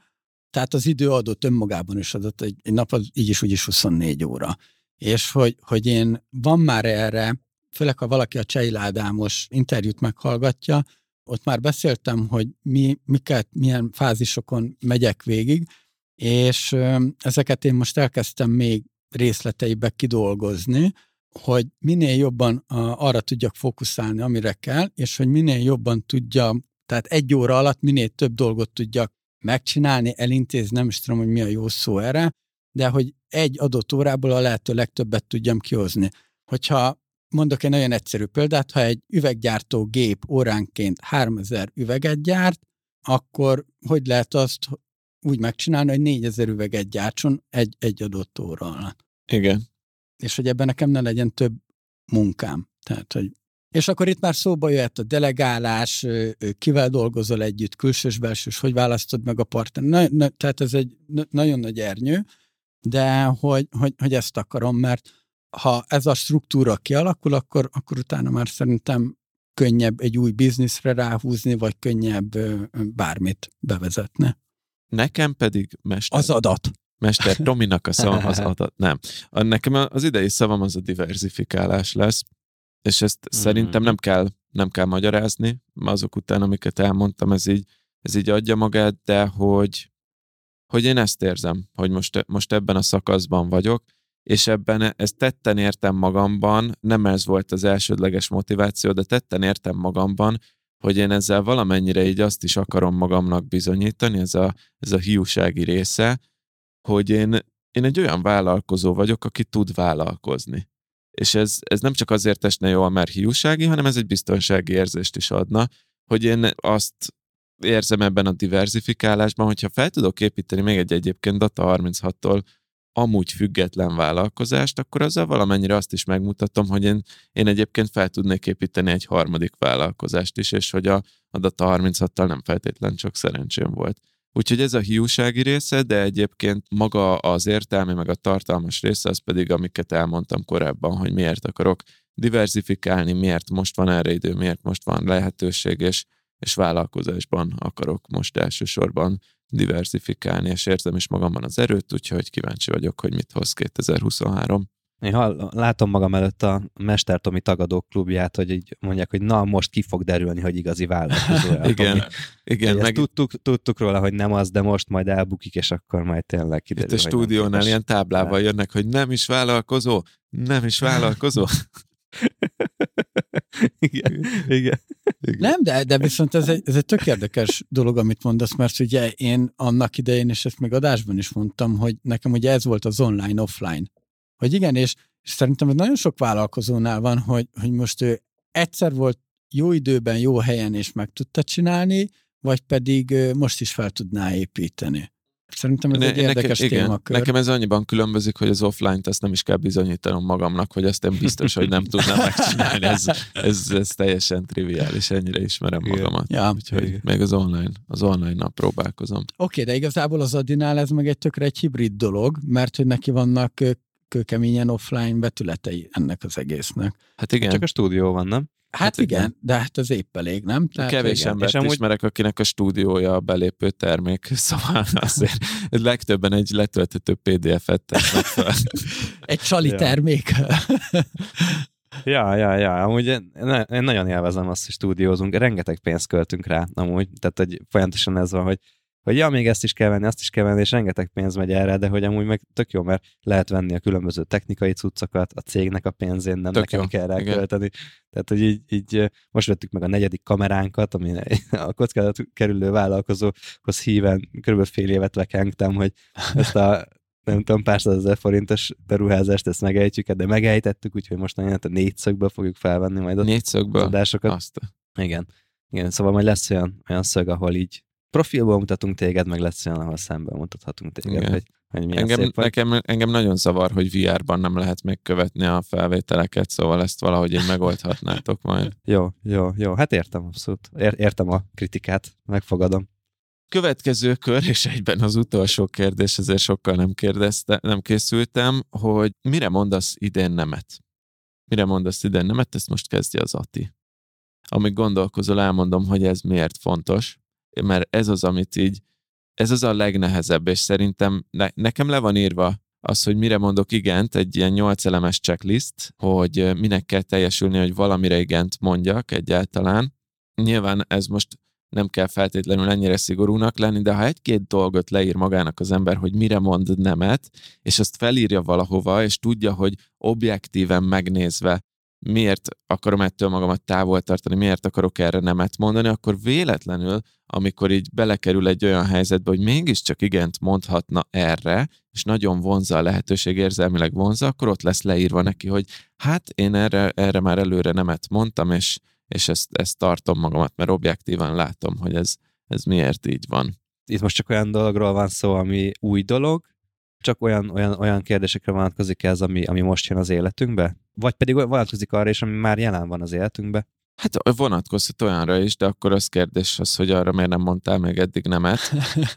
tehát az idő adott önmagában is adott, egy, egy nap az így is úgy is 24 óra. És hogy, hogy én van már erre, főleg ha valaki a Cseil Ádámos interjút meghallgatja, ott már beszéltem, hogy mi, miket, milyen fázisokon megyek végig, és ezeket én most elkezdtem még részleteibe kidolgozni, hogy minél jobban arra tudjak fókuszálni, amire kell, és hogy minél jobban tudjam, tehát egy óra alatt minél több dolgot tudjak megcsinálni, elintézni, nem is tudom, hogy mi a jó szó erre, de hogy egy adott órából a lehető legtöbbet tudjam kihozni. Hogyha mondok egy nagyon egyszerű példát, ha egy üveggyártó gép óránként 3000 üveget gyárt, akkor hogy lehet azt úgy megcsinálni, hogy 4000 üveget gyártson egy, egy adott óra alatt. Igen. És hogy ebben nekem ne legyen több munkám. Tehát, hogy és akkor itt már szóba jöhet a delegálás, kivel dolgozol együtt, külsős, belsős, hogy választod meg a partner. Na, na, tehát ez egy nagyon nagy ernyő, de hogy, hogy, hogy ezt akarom, mert ha ez a struktúra kialakul, akkor, akkor utána már szerintem könnyebb egy új bizniszre ráhúzni, vagy könnyebb bármit bevezetni. Nekem pedig mester. Az adat. Mester Tominak a szavam az adat. Nem. Nekem az idei szavam az a diversifikálás lesz, és ezt mm. szerintem nem kell, nem kell magyarázni, azok után, amiket elmondtam, ez így, ez így adja magát, de hogy, hogy én ezt érzem, hogy most, most ebben a szakaszban vagyok, és ebben ezt tetten értem magamban, nem ez volt az elsődleges motiváció, de tetten értem magamban, hogy én ezzel valamennyire így azt is akarom magamnak bizonyítani, ez a, ez a hiúsági része, hogy én, én egy olyan vállalkozó vagyok, aki tud vállalkozni. És ez, ez nem csak azért esne jól, mert hiúsági, hanem ez egy biztonsági érzést is adna, hogy én azt érzem ebben a diversifikálásban, hogyha fel tudok építeni még egy egyébként Data 36-tól amúgy független vállalkozást, akkor azzal valamennyire azt is megmutatom, hogy én, én egyébként fel tudnék építeni egy harmadik vállalkozást is, és hogy a, a Data 36-tal nem feltétlen csak szerencsém volt. Úgyhogy ez a hiúsági része, de egyébként maga az értelmi, meg a tartalmas része, az pedig, amiket elmondtam korábban, hogy miért akarok diversifikálni, miért most van erre idő, miért most van lehetőség, és, és vállalkozásban akarok most elsősorban diversifikálni, és érzem is magamban az erőt, úgyhogy kíváncsi vagyok, hogy mit hoz 2023. Én hall, látom magam előtt a Mester Tomi tagadók klubját, hogy így mondják, hogy na, most ki fog derülni, hogy igazi vállalkozó. igen, igen. Meg... Tudtuk, tudtuk róla, hogy nem az, de most majd elbukik, és akkor majd tényleg kiderül. Itt a stúdiónál ilyen táblával jönnek, hogy nem is vállalkozó, nem is vállalkozó. igen, igen. igen. Nem, de, de viszont ez egy, ez egy tök érdekes dolog, amit mondasz, mert ugye én annak idején, és ezt még adásban is mondtam, hogy nekem ugye ez volt az online-offline hogy igen, és, és szerintem ez nagyon sok vállalkozónál van, hogy, hogy most ő egyszer volt jó időben, jó helyen, és meg tudta csinálni, vagy pedig most is fel tudná építeni. Szerintem ez ne, egy érdekes nekem, témakör. Igen, nekem ez annyiban különbözik, hogy az offline-t ezt nem is kell bizonyítanom magamnak, hogy ezt én biztos, hogy nem tudnám megcsinálni. Ez, ez, ez teljesen triviális, ennyire ismerem igen. magamat. Ja, Úgyhogy igen. még az online, az online-nal próbálkozom. Oké, okay, de igazából az Adinál ez meg egy tökre egy hibrid dolog, mert hogy neki vannak kőkeményen offline betületei ennek az egésznek. Hát igen. Csak a stúdió van, nem? Hát, hát igen, igen, de hát az épp elég, nem? Tehát, Kevés igen. embert és amúgy... ismerek, akinek a stúdiója a belépő termék, szóval azért legtöbben egy letölthető PDF-et tesznek fel. egy csali termék. Ja, ja, ja, amúgy én, én nagyon élvezem azt, hogy stúdiózunk, rengeteg pénzt költünk rá, amúgy, tehát hogy folyamatosan ez van, hogy hogy ja, még ezt is kell venni, azt is kell venni, és rengeteg pénz megy erre, de hogy amúgy meg tök jó, mert lehet venni a különböző technikai cuccokat, a cégnek a pénzén nem tök nekem jó. kell rákölteni. Tehát, hogy így, így, most vettük meg a negyedik kameránkat, ami a kockázat kerülő vállalkozóhoz híven körülbelül fél évet lekengtem, hogy ezt a nem tudom, pár ezer forintos beruházást, ezt megejtjük, de megejtettük, úgyhogy most nagyon a négyszögből fogjuk felvenni majd a négyszögből? adásokat. Azt. Igen. Igen, szóval majd lesz olyan, olyan szög, ahol így profilból mutatunk téged, meg lesz olyan, ahol szemben mutathatunk téged, Igen. hogy, hogy milyen engem, szép vagy. Nekem, engem nagyon zavar, hogy VR-ban nem lehet még követni a felvételeket, szóval ezt valahogy én megoldhatnátok majd. jó, jó, jó. Hát értem abszolút. Ér, értem a kritikát, megfogadom. Következő kör, és egyben az utolsó kérdés, ezért sokkal nem kérdezte, nem készültem, hogy mire mondasz idén nemet? Mire mondasz idén nemet? Ezt most kezdje az Ati. Amíg gondolkozol, elmondom, hogy ez miért fontos mert ez az, amit így, ez az a legnehezebb, és szerintem ne, nekem le van írva az, hogy mire mondok igent, egy ilyen nyolc elemes checklist, hogy minek kell teljesülni, hogy valamire igent mondjak egyáltalán. Nyilván ez most nem kell feltétlenül ennyire szigorúnak lenni, de ha egy-két dolgot leír magának az ember, hogy mire mond nemet, és azt felírja valahova, és tudja, hogy objektíven megnézve miért akarom ettől magamat távol tartani, miért akarok erre nemet mondani, akkor véletlenül, amikor így belekerül egy olyan helyzetbe, hogy mégiscsak igent mondhatna erre, és nagyon vonza a lehetőség, érzelmileg vonza, akkor ott lesz leírva neki, hogy hát én erre, erre már előre nemet mondtam, és, és ezt, ezt tartom magamat, mert objektívan látom, hogy ez, ez miért így van. Itt most csak olyan dologról van szó, ami új dolog, csak olyan, olyan, olyan kérdésekre vonatkozik ez, ami, ami most jön az életünkbe? Vagy pedig vonatkozik arra is, ami már jelen van az életünkbe? Hát vonatkozhat olyanra is, de akkor az kérdés az, hogy arra miért nem mondtál még eddig nemet.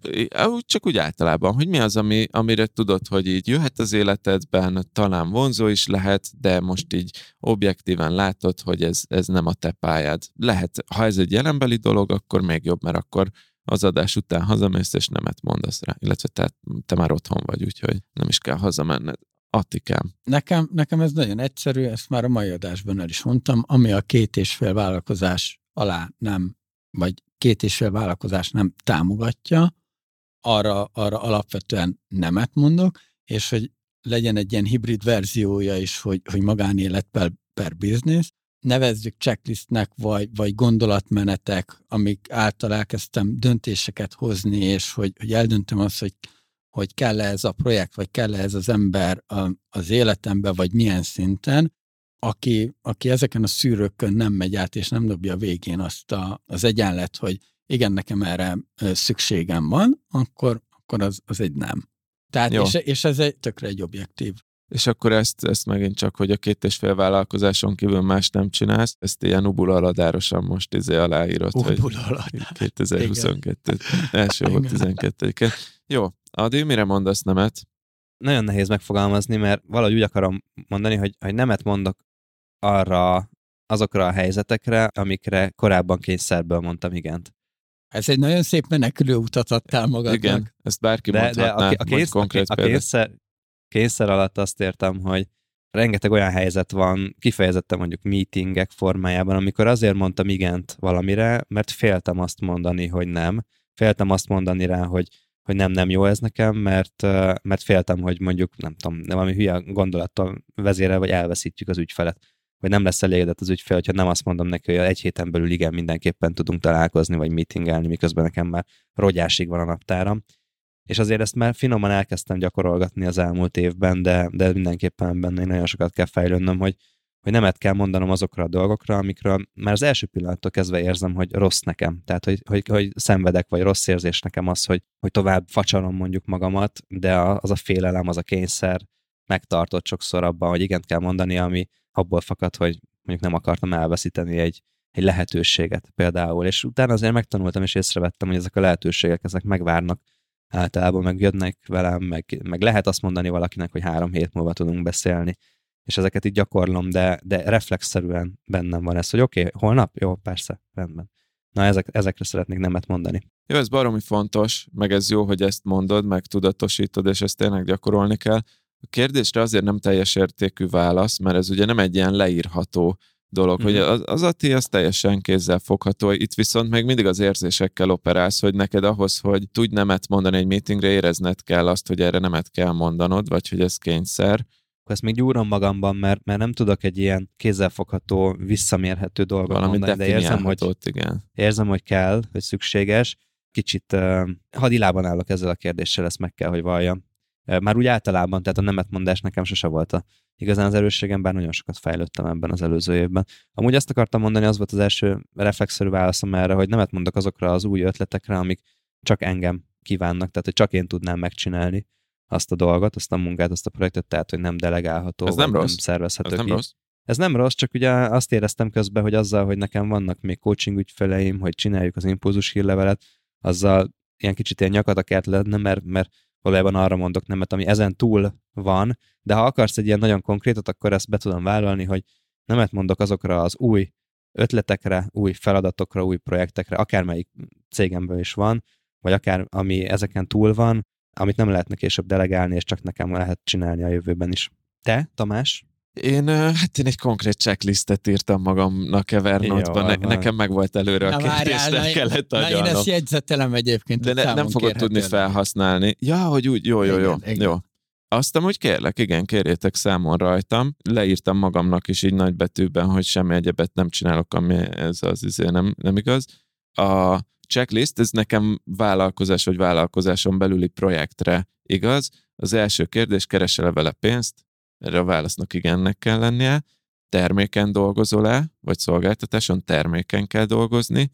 Csak úgy általában, hogy mi az, ami, amire tudod, hogy így jöhet az életedben, talán vonzó is lehet, de most így objektíven látod, hogy ez, ez nem a te pályád. Lehet, ha ez egy jelenbeli dolog, akkor még jobb, mert akkor az adás után hazamész, és nemet mondasz rá. Illetve te, te már otthon vagy, úgyhogy nem is kell hazamenned. Attikám. Nekem, nekem ez nagyon egyszerű, ezt már a mai adásban el is mondtam, ami a két és fél vállalkozás alá nem, vagy két és fél vállalkozás nem támogatja, arra, arra alapvetően nemet mondok, és hogy legyen egy ilyen hibrid verziója is, hogy, hogy magánélet per, per business, nevezzük checklistnek, vagy, vagy gondolatmenetek, amik által elkezdtem döntéseket hozni, és hogy, hogy eldöntöm azt, hogy, hogy kell-e ez a projekt, vagy kell-e ez az ember az életembe, vagy milyen szinten, aki, aki ezeken a szűrőkön nem megy át, és nem dobja végén azt a, az egyenlet, hogy igen, nekem erre szükségem van, akkor, akkor az, az egy nem. Tehát, és, és ez egy tökre egy objektív. És akkor ezt, ezt megint csak, hogy a két és fél vállalkozáson kívül más nem csinálsz, ezt ilyen ubulaladárosan most izé aláírod, hogy 2022 első volt 12 -e. Jó, Adi, mire mondasz nemet? Nagyon nehéz megfogalmazni, mert valahogy úgy akarom mondani, hogy, hogy nemet mondok arra azokra a helyzetekre, amikre korábban kényszerből mondtam igent. Ez egy nagyon szép menekülő utat adtál magadnak. Igen, ezt bárki de, mondhatná, de a, a, kész, konkrét a, a kényszer, kényszer alatt azt értem, hogy rengeteg olyan helyzet van, kifejezetten mondjuk meetingek formájában, amikor azért mondtam igent valamire, mert féltem azt mondani, hogy nem. Féltem azt mondani rá, hogy, hogy nem, nem jó ez nekem, mert, mert féltem, hogy mondjuk, nem tudom, valami hülye gondolattal vezére, vagy elveszítjük az ügyfelet. Vagy nem lesz elégedett az ügyfél, hogyha nem azt mondom neki, hogy egy héten belül igen, mindenképpen tudunk találkozni, vagy meetingelni, miközben nekem már rogyásig van a naptáram és azért ezt már finoman elkezdtem gyakorolgatni az elmúlt évben, de, de mindenképpen benne nagyon sokat kell fejlődnöm, hogy, hogy nemet kell mondanom azokra a dolgokra, amikről már az első pillanattól kezdve érzem, hogy rossz nekem. Tehát, hogy, hogy, hogy szenvedek, vagy rossz érzés nekem az, hogy, hogy tovább facsarom mondjuk magamat, de az a félelem, az a kényszer megtartott sokszor abban, hogy igent kell mondani, ami abból fakad, hogy mondjuk nem akartam elveszíteni egy, egy lehetőséget például. És utána azért megtanultam, és észrevettem, hogy ezek a lehetőségek, ezek megvárnak általában meg jönnek velem, meg, meg lehet azt mondani valakinek, hogy három hét múlva tudunk beszélni, és ezeket így gyakorlom, de, de reflexzerűen bennem van ez, hogy oké, okay, holnap? Jó, persze, rendben. Na, ezek, ezekre szeretnék nemet mondani. Jó, ez baromi fontos, meg ez jó, hogy ezt mondod, meg tudatosítod, és ezt tényleg gyakorolni kell. A kérdésre azért nem teljes értékű válasz, mert ez ugye nem egy ilyen leírható dolog, mm. hogy mhm. az, az Ati az teljesen kézzel fogható, itt viszont még mindig az érzésekkel operálsz, hogy neked ahhoz, hogy tudj nemet mondani egy meetingre, érezned kell azt, hogy erre nemet kell mondanod, vagy hogy ez kényszer. Ezt még gyúrom magamban, mert, mert nem tudok egy ilyen kézzelfogható, visszamérhető dolgot Valami mondani, de érzem, hogy, igen. érzem, hogy kell, hogy szükséges. Kicsit uh, hadilában állok ezzel a kérdéssel, ezt meg kell, hogy valljam. Már úgy általában, tehát a nemetmondás nekem sose volt a, igazán az erősségem, bár nagyon sokat fejlődtem ebben az előző évben. Amúgy azt akartam mondani, az volt az első reflexzerű válaszom erre, hogy nemet mondok azokra az új ötletekre, amik csak engem kívánnak, tehát hogy csak én tudnám megcsinálni azt a dolgot, azt a munkát, azt a projektet, tehát hogy nem delegálható, Ez nem, rossz. nem szervezhető Ez nem ki. rossz. Ez nem rossz, csak ugye azt éreztem közben, hogy azzal, hogy nekem vannak még coaching ügyfeleim, hogy csináljuk az impulzus hírlevelet, azzal ilyen kicsit ilyen nyakat akart lenne, mert, mert valójában arra mondok nemet, ami ezen túl van, de ha akarsz egy ilyen nagyon konkrétot, akkor ezt be tudom vállalni, hogy nemet mondok azokra az új ötletekre, új feladatokra, új projektekre, akármelyik cégemből is van, vagy akár ami ezeken túl van, amit nem lehetne később delegálni, és csak nekem lehet csinálni a jövőben is. Te, Tamás? Én, hát én egy konkrét checklistet írtam magamnak Evernote-ban. Ne, nekem meg volt előre a kérdés, nem kellett agyalnom. Én ezt jegyzetelem egyébként. De ne, nem fogod tudni felhasználni. Ja, hogy úgy, jó, jó, jó. Igen, jó. Azt amúgy kérlek, igen, kérjétek számon rajtam. Leírtam magamnak is így nagybetűben, hogy semmi egyebet nem csinálok, ami ez az izé nem, nem igaz. A checklist, ez nekem vállalkozás vagy vállalkozáson belüli projektre igaz. Az első kérdés, keresel vele pénzt? Erre a válasznak igennek kell lennie. Terméken dolgozol-e, vagy szolgáltatáson terméken kell dolgozni?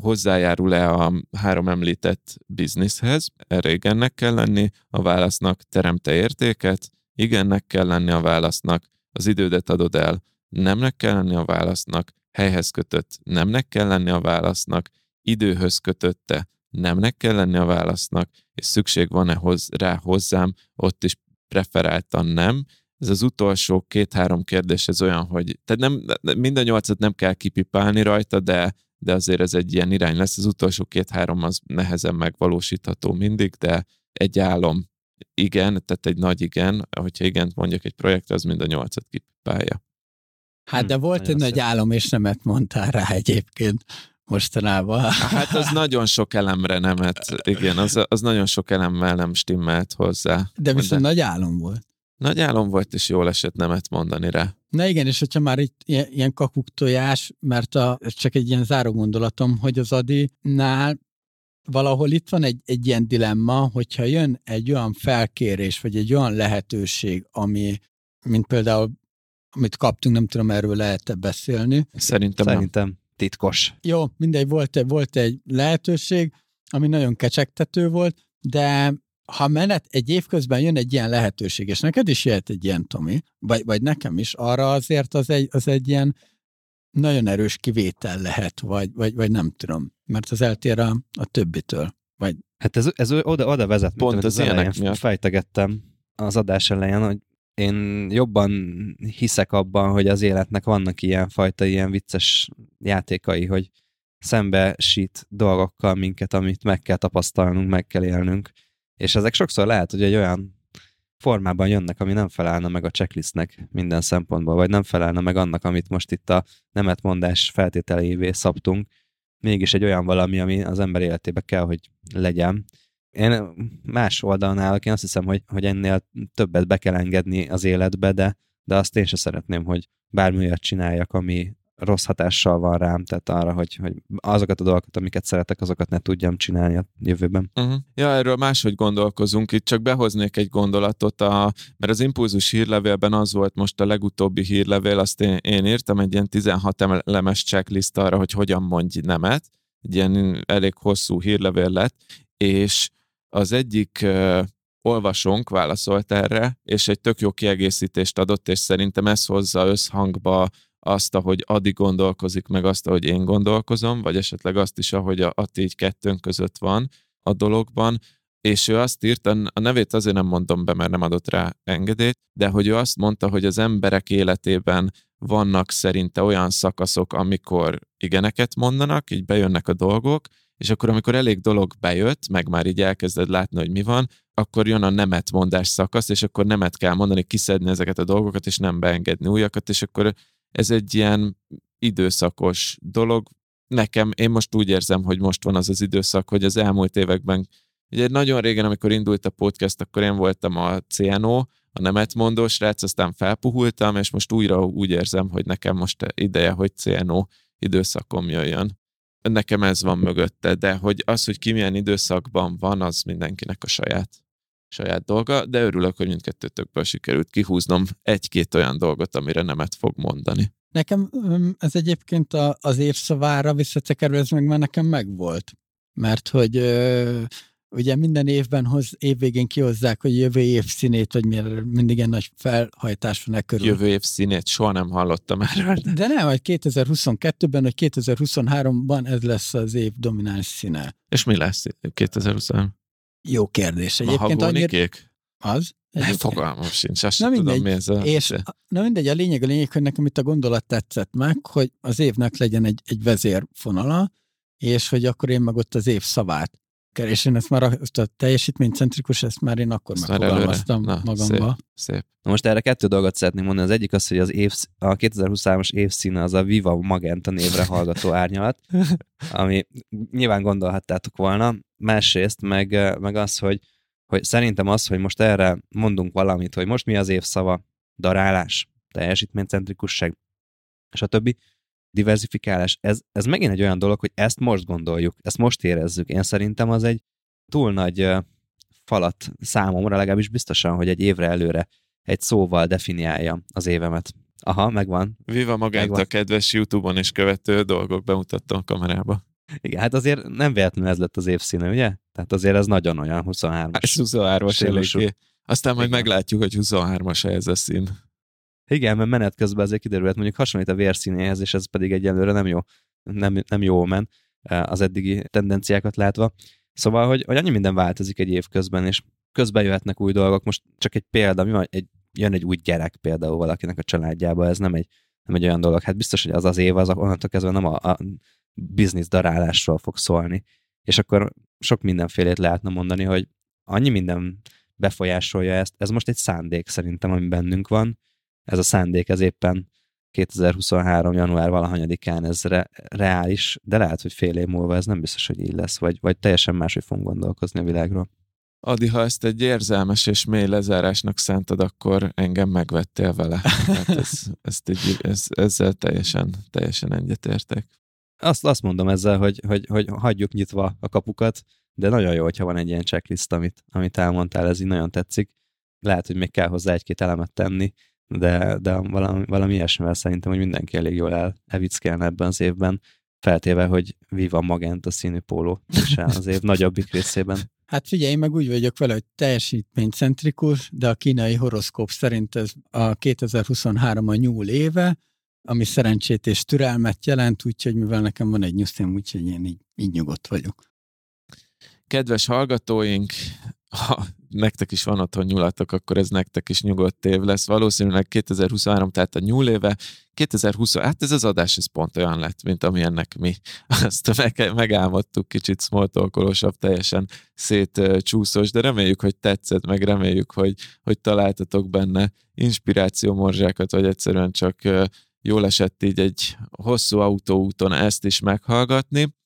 hozzájárul-e a három említett bizniszhez? Erre igennek kell lenni, a válasznak teremte értéket, igennek kell lenni a válasznak, az idődet adod el, nemnek kell lenni a válasznak, helyhez kötött, nemnek kell lenni a válasznak, időhöz kötötte, nemnek kell lenni a válasznak, és szükség van-e hoz, rá hozzám, ott is preferáltan nem. Ez az utolsó két-három kérdés, ez olyan, hogy tehát nem, mind a nyolcat nem kell kipipálni rajta, de de azért ez egy ilyen irány lesz. Az utolsó két-három az nehezen megvalósítható mindig, de egy álom igen, tehát egy nagy igen, hogyha igent mondjuk egy projektre, az mind a nyolcat kipipálja. Hát de hm, volt egy szép. nagy álom, és nemet mondtál rá egyébként mostanában. Hát az nagyon sok elemre nemet, igen, az, az nagyon sok elemmel nem stimmelt hozzá. De viszont de... nagy álom volt. Nagy álom volt, és jól esett nemet mondani rá. Na igen, és hogyha már itt ilyen kakuk tojás, mert a, ez csak egy ilyen záró gondolatom, hogy az Adinál valahol itt van egy, egy ilyen dilemma, hogyha jön egy olyan felkérés, vagy egy olyan lehetőség, ami, mint például, amit kaptunk, nem tudom, erről lehet-e beszélni. Szerintem, Szerintem titkos. Jó, mindegy, volt, egy, volt egy lehetőség, ami nagyon kecsegtető volt, de ha menet egy év közben jön egy ilyen lehetőség, és neked is jöhet egy ilyen, Tomi, vagy, vagy nekem is, arra azért az egy, az egy ilyen nagyon erős kivétel lehet, vagy, vagy, vagy nem tudom, mert az eltér a, a többitől. Vagy... Hát ez, ez oda, oda vezet, Pont mint az, az elején miatt. fejtegettem az adás elején, hogy én jobban hiszek abban, hogy az életnek vannak ilyen fajta, ilyen vicces játékai, hogy szembesít dolgokkal minket, amit meg kell tapasztalnunk, meg kell élnünk és ezek sokszor lehet, hogy egy olyan formában jönnek, ami nem felelne meg a checklistnek minden szempontból, vagy nem felelne meg annak, amit most itt a nemetmondás feltételeivé szabtunk, mégis egy olyan valami, ami az ember életébe kell, hogy legyen. Én más oldalon állok, én azt hiszem, hogy, hogy ennél többet be kell engedni az életbe, de, de azt én sem szeretném, hogy bármi olyat csináljak, ami, rossz hatással van rám, tehát arra, hogy, hogy azokat a dolgokat, amiket szeretek, azokat ne tudjam csinálni a jövőben. Uh-huh. Ja, erről máshogy gondolkozunk. Itt csak behoznék egy gondolatot, a, mert az impulzus hírlevélben az volt most a legutóbbi hírlevél, azt én, én írtam egy ilyen 16 elemes checklist arra, hogy hogyan mondj nemet. Egy ilyen elég hosszú hírlevél lett, és az egyik olvasónk válaszolt erre, és egy tök jó kiegészítést adott, és szerintem ez hozza összhangba azt, ahogy Adi gondolkozik, meg azt, ahogy én gondolkozom, vagy esetleg azt is, ahogy a, a így kettőnk között van a dologban, és ő azt írta, a nevét azért nem mondom be, mert nem adott rá engedélyt, de hogy ő azt mondta, hogy az emberek életében vannak szerinte olyan szakaszok, amikor igeneket mondanak, így bejönnek a dolgok, és akkor amikor elég dolog bejött, meg már így elkezded látni, hogy mi van, akkor jön a nemet mondás szakasz, és akkor nemet kell mondani, kiszedni ezeket a dolgokat, és nem beengedni újakat, és akkor ez egy ilyen időszakos dolog. Nekem, én most úgy érzem, hogy most van az az időszak, hogy az elmúlt években, ugye nagyon régen, amikor indult a podcast, akkor én voltam a CNO, a nemetmondó srác, aztán felpuhultam, és most újra úgy érzem, hogy nekem most ideje, hogy CNO időszakom jöjjön. Nekem ez van mögötte, de hogy az, hogy ki milyen időszakban van, az mindenkinek a saját saját dolga, de örülök, hogy mindkettőtökből sikerült kihúznom egy-két olyan dolgot, amire nemet fog mondani. Nekem ez egyébként az évszavára visszatekerül, ez meg már nekem megvolt. Mert hogy ugye minden évben hoz, évvégén kihozzák, hogy jövő év színét, vagy miért mindig ilyen nagy felhajtás van e körül. Jövő év színét, soha nem hallottam erről. De nem, hogy 2022-ben, vagy 2023-ban ez lesz az év domináns színe. És mi lesz 2023? Jó kérdés. Egyébként annyira... Az? Nem fogalmam sincs, azt mindegy, tudom, mi ez a... És, na mindegy, a lényeg a lényeg, hogy nekem itt a gondolat tetszett meg, hogy az évnek legyen egy, egy vezérfonala, és hogy akkor én meg ott az év szavát és én ezt már a, ezt a teljesítménycentrikus, ezt már én akkor ezt megfogalmaztam Na, magamba. Szép, szép. Na most erre kettő dolgot szeretnék mondani. Az egyik az, hogy az év, a 2023-as évszíne az a Viva Magenta névre hallgató árnyalat, ami nyilván gondolhattátok volna. Másrészt meg, meg az, hogy hogy szerintem az, hogy most erre mondunk valamit, hogy most mi az évszava, darálás, teljesítménycentrikusság, és a többi, diversifikálás, ez, ez megint egy olyan dolog, hogy ezt most gondoljuk, ezt most érezzük. Én szerintem az egy túl nagy falat számomra, legalábbis biztosan, hogy egy évre előre egy szóval definiálja az évemet. Aha, megvan. Viva magát megvan. a kedves YouTube-on is követő dolgok bemutattam a kamerába. Igen, hát azért nem véletlenül ez lett az évszíne, ugye? Tehát azért ez nagyon olyan 23-as. Ez 23-as eléggé. Aztán majd Igen. meglátjuk, hogy 23-as ez a szín. Igen, mert menet közben azért kiderült, mondjuk hasonlít a vérszínéhez, és ez pedig egyelőre nem jó, nem, nem jó men az eddigi tendenciákat látva. Szóval, hogy, hogy annyi minden változik egy év közben, és közben jöhetnek új dolgok. Most csak egy példa, mi van, egy, jön egy új gyerek például valakinek a családjába, ez nem egy, nem egy olyan dolog. Hát biztos, hogy az az év, az onnantól kezdve nem a, a biznisz darálásról fog szólni. És akkor sok mindenfélét lehetne mondani, hogy annyi minden befolyásolja ezt. Ez most egy szándék szerintem, ami bennünk van. Ez a szándék, ez éppen 2023. január valahanyadikán ez re- reális, de lehet, hogy fél év múlva ez nem biztos, hogy így lesz, vagy, vagy teljesen máshogy fogunk gondolkozni a világról. Adi, ha ezt egy érzelmes és mély lezárásnak szántad, akkor engem megvettél vele. Hát ez, ezt egy, ez, ezzel teljesen, teljesen egyetértek. Azt, azt mondom ezzel, hogy, hogy, hogy hagyjuk nyitva a kapukat, de nagyon jó, hogyha van egy ilyen checklist, amit, amit elmondtál, ez így nagyon tetszik. Lehet, hogy még kell hozzá egy-két elemet tenni, de, de valami, valami ilyesmivel szerintem, hogy mindenki elég jól el, evickelne ebben az évben, feltéve, hogy Viva Magenta színű póló és az év nagyobbik részében. Hát figyelj, én meg úgy vagyok vele, hogy teljesítménycentrikus, de a kínai horoszkóp szerint ez a 2023 a nyúl éve, ami szerencsét és türelmet jelent, úgyhogy mivel nekem van egy nyusztém, úgyhogy én így, így nyugodt vagyok. Kedves hallgatóink, ha nektek is van otthon nyulatok, akkor ez nektek is nyugodt év lesz. Valószínűleg 2023, tehát a nyúl éve, 2020, hát ez az adás, ez pont olyan lett, mint amilyennek mi. Azt meg, megálmodtuk, kicsit smoltolkolósabb, teljesen szétcsúszós, de reméljük, hogy tetszett, meg reméljük, hogy, hogy találtatok benne inspirációmorzsákat, vagy egyszerűen csak jól esett így egy hosszú autóúton ezt is meghallgatni.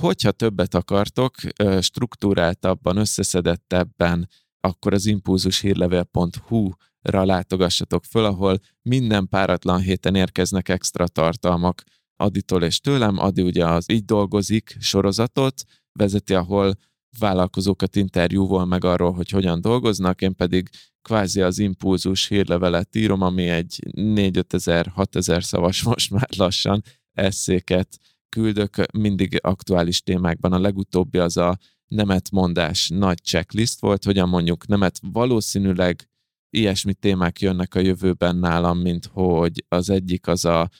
Hogyha többet akartok, struktúráltabban, összeszedettebben, akkor az impulzushírlevél.hu-ra látogassatok föl, ahol minden páratlan héten érkeznek extra tartalmak Aditól és tőlem. Adi ugye az Így dolgozik sorozatot vezeti, ahol vállalkozókat interjúvol meg arról, hogy hogyan dolgoznak, én pedig kvázi az impulzus hírlevelet írom, ami egy 4-5 ezer, 6 ezer szavas most már lassan eszéket küldök mindig aktuális témákban. A legutóbbi az a nemetmondás nagy checklist volt, hogyan mondjuk nemet valószínűleg ilyesmi témák jönnek a jövőben nálam, mint hogy az egyik az a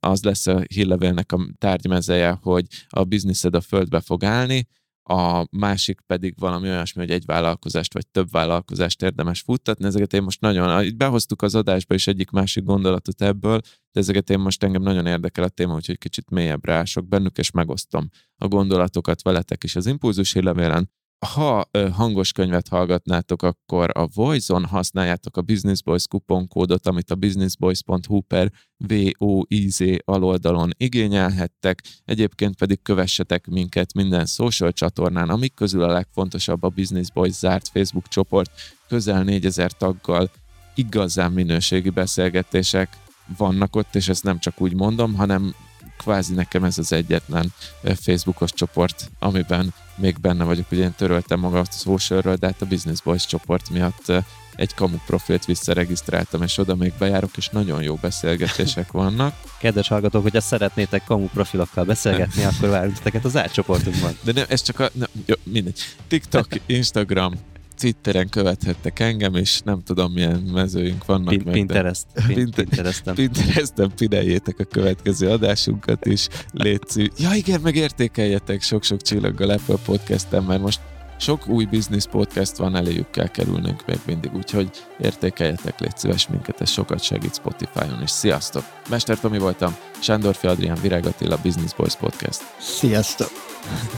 az lesz a hírlevélnek a tárgymezeje, hogy a bizniszed a földbe fog állni, a másik pedig valami olyasmi, hogy egy vállalkozást vagy több vállalkozást érdemes futtatni. Ezeket én most nagyon, itt behoztuk az adásba is egyik másik gondolatot ebből, de ezeket én most engem nagyon érdekel a téma, úgyhogy kicsit mélyebbre ások bennük, és megosztom a gondolatokat veletek is az impulzus hírlevélen ha hangos könyvet hallgatnátok, akkor a Voice-on használjátok a Business Boys kuponkódot, amit a businessboys.hu per VOIZ aloldalon igényelhettek, egyébként pedig kövessetek minket minden social csatornán, amik közül a legfontosabb a Business Boys zárt Facebook csoport, közel 4000 taggal. Igazán minőségi beszélgetések vannak ott, és ezt nem csak úgy mondom, hanem kvázi nekem ez az egyetlen Facebookos csoport, amiben még benne vagyok, ugye én töröltem magam a socialről, de hát a Business Boys csoport miatt egy kamu profilt visszaregisztráltam, és oda még bejárok, és nagyon jó beszélgetések vannak. Kedves hallgatók, hogyha szeretnétek kamu profilokkal beszélgetni, akkor várunk titeket az átcsoportunkban. De nem, ez csak a... Nem, jó, mindegy. TikTok, Instagram, Twitteren követhettek engem, és nem tudom, milyen mezőink vannak. Pin- meg, Pinterest. Pin- Pinteresten. Pinteresten pideljétek a következő adásunkat is. Létszi. Ja igen, meg értékeljetek sok-sok csillaggal Apple Podcast-en, mert most sok új business podcast van, eléjük kell kerülnünk még mindig, úgyhogy értékeljetek, légy szíves minket, ez sokat segít Spotify-on is. Sziasztok! Mester Tomi voltam, Sándorfi Adrián, Virág Attila, Business Boys Podcast. Sziasztok!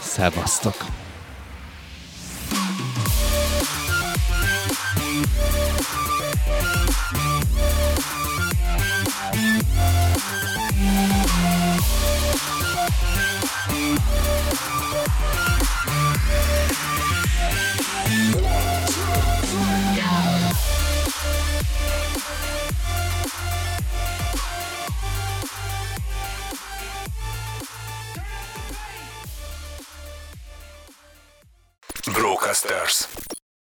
Szevasztok! Casters.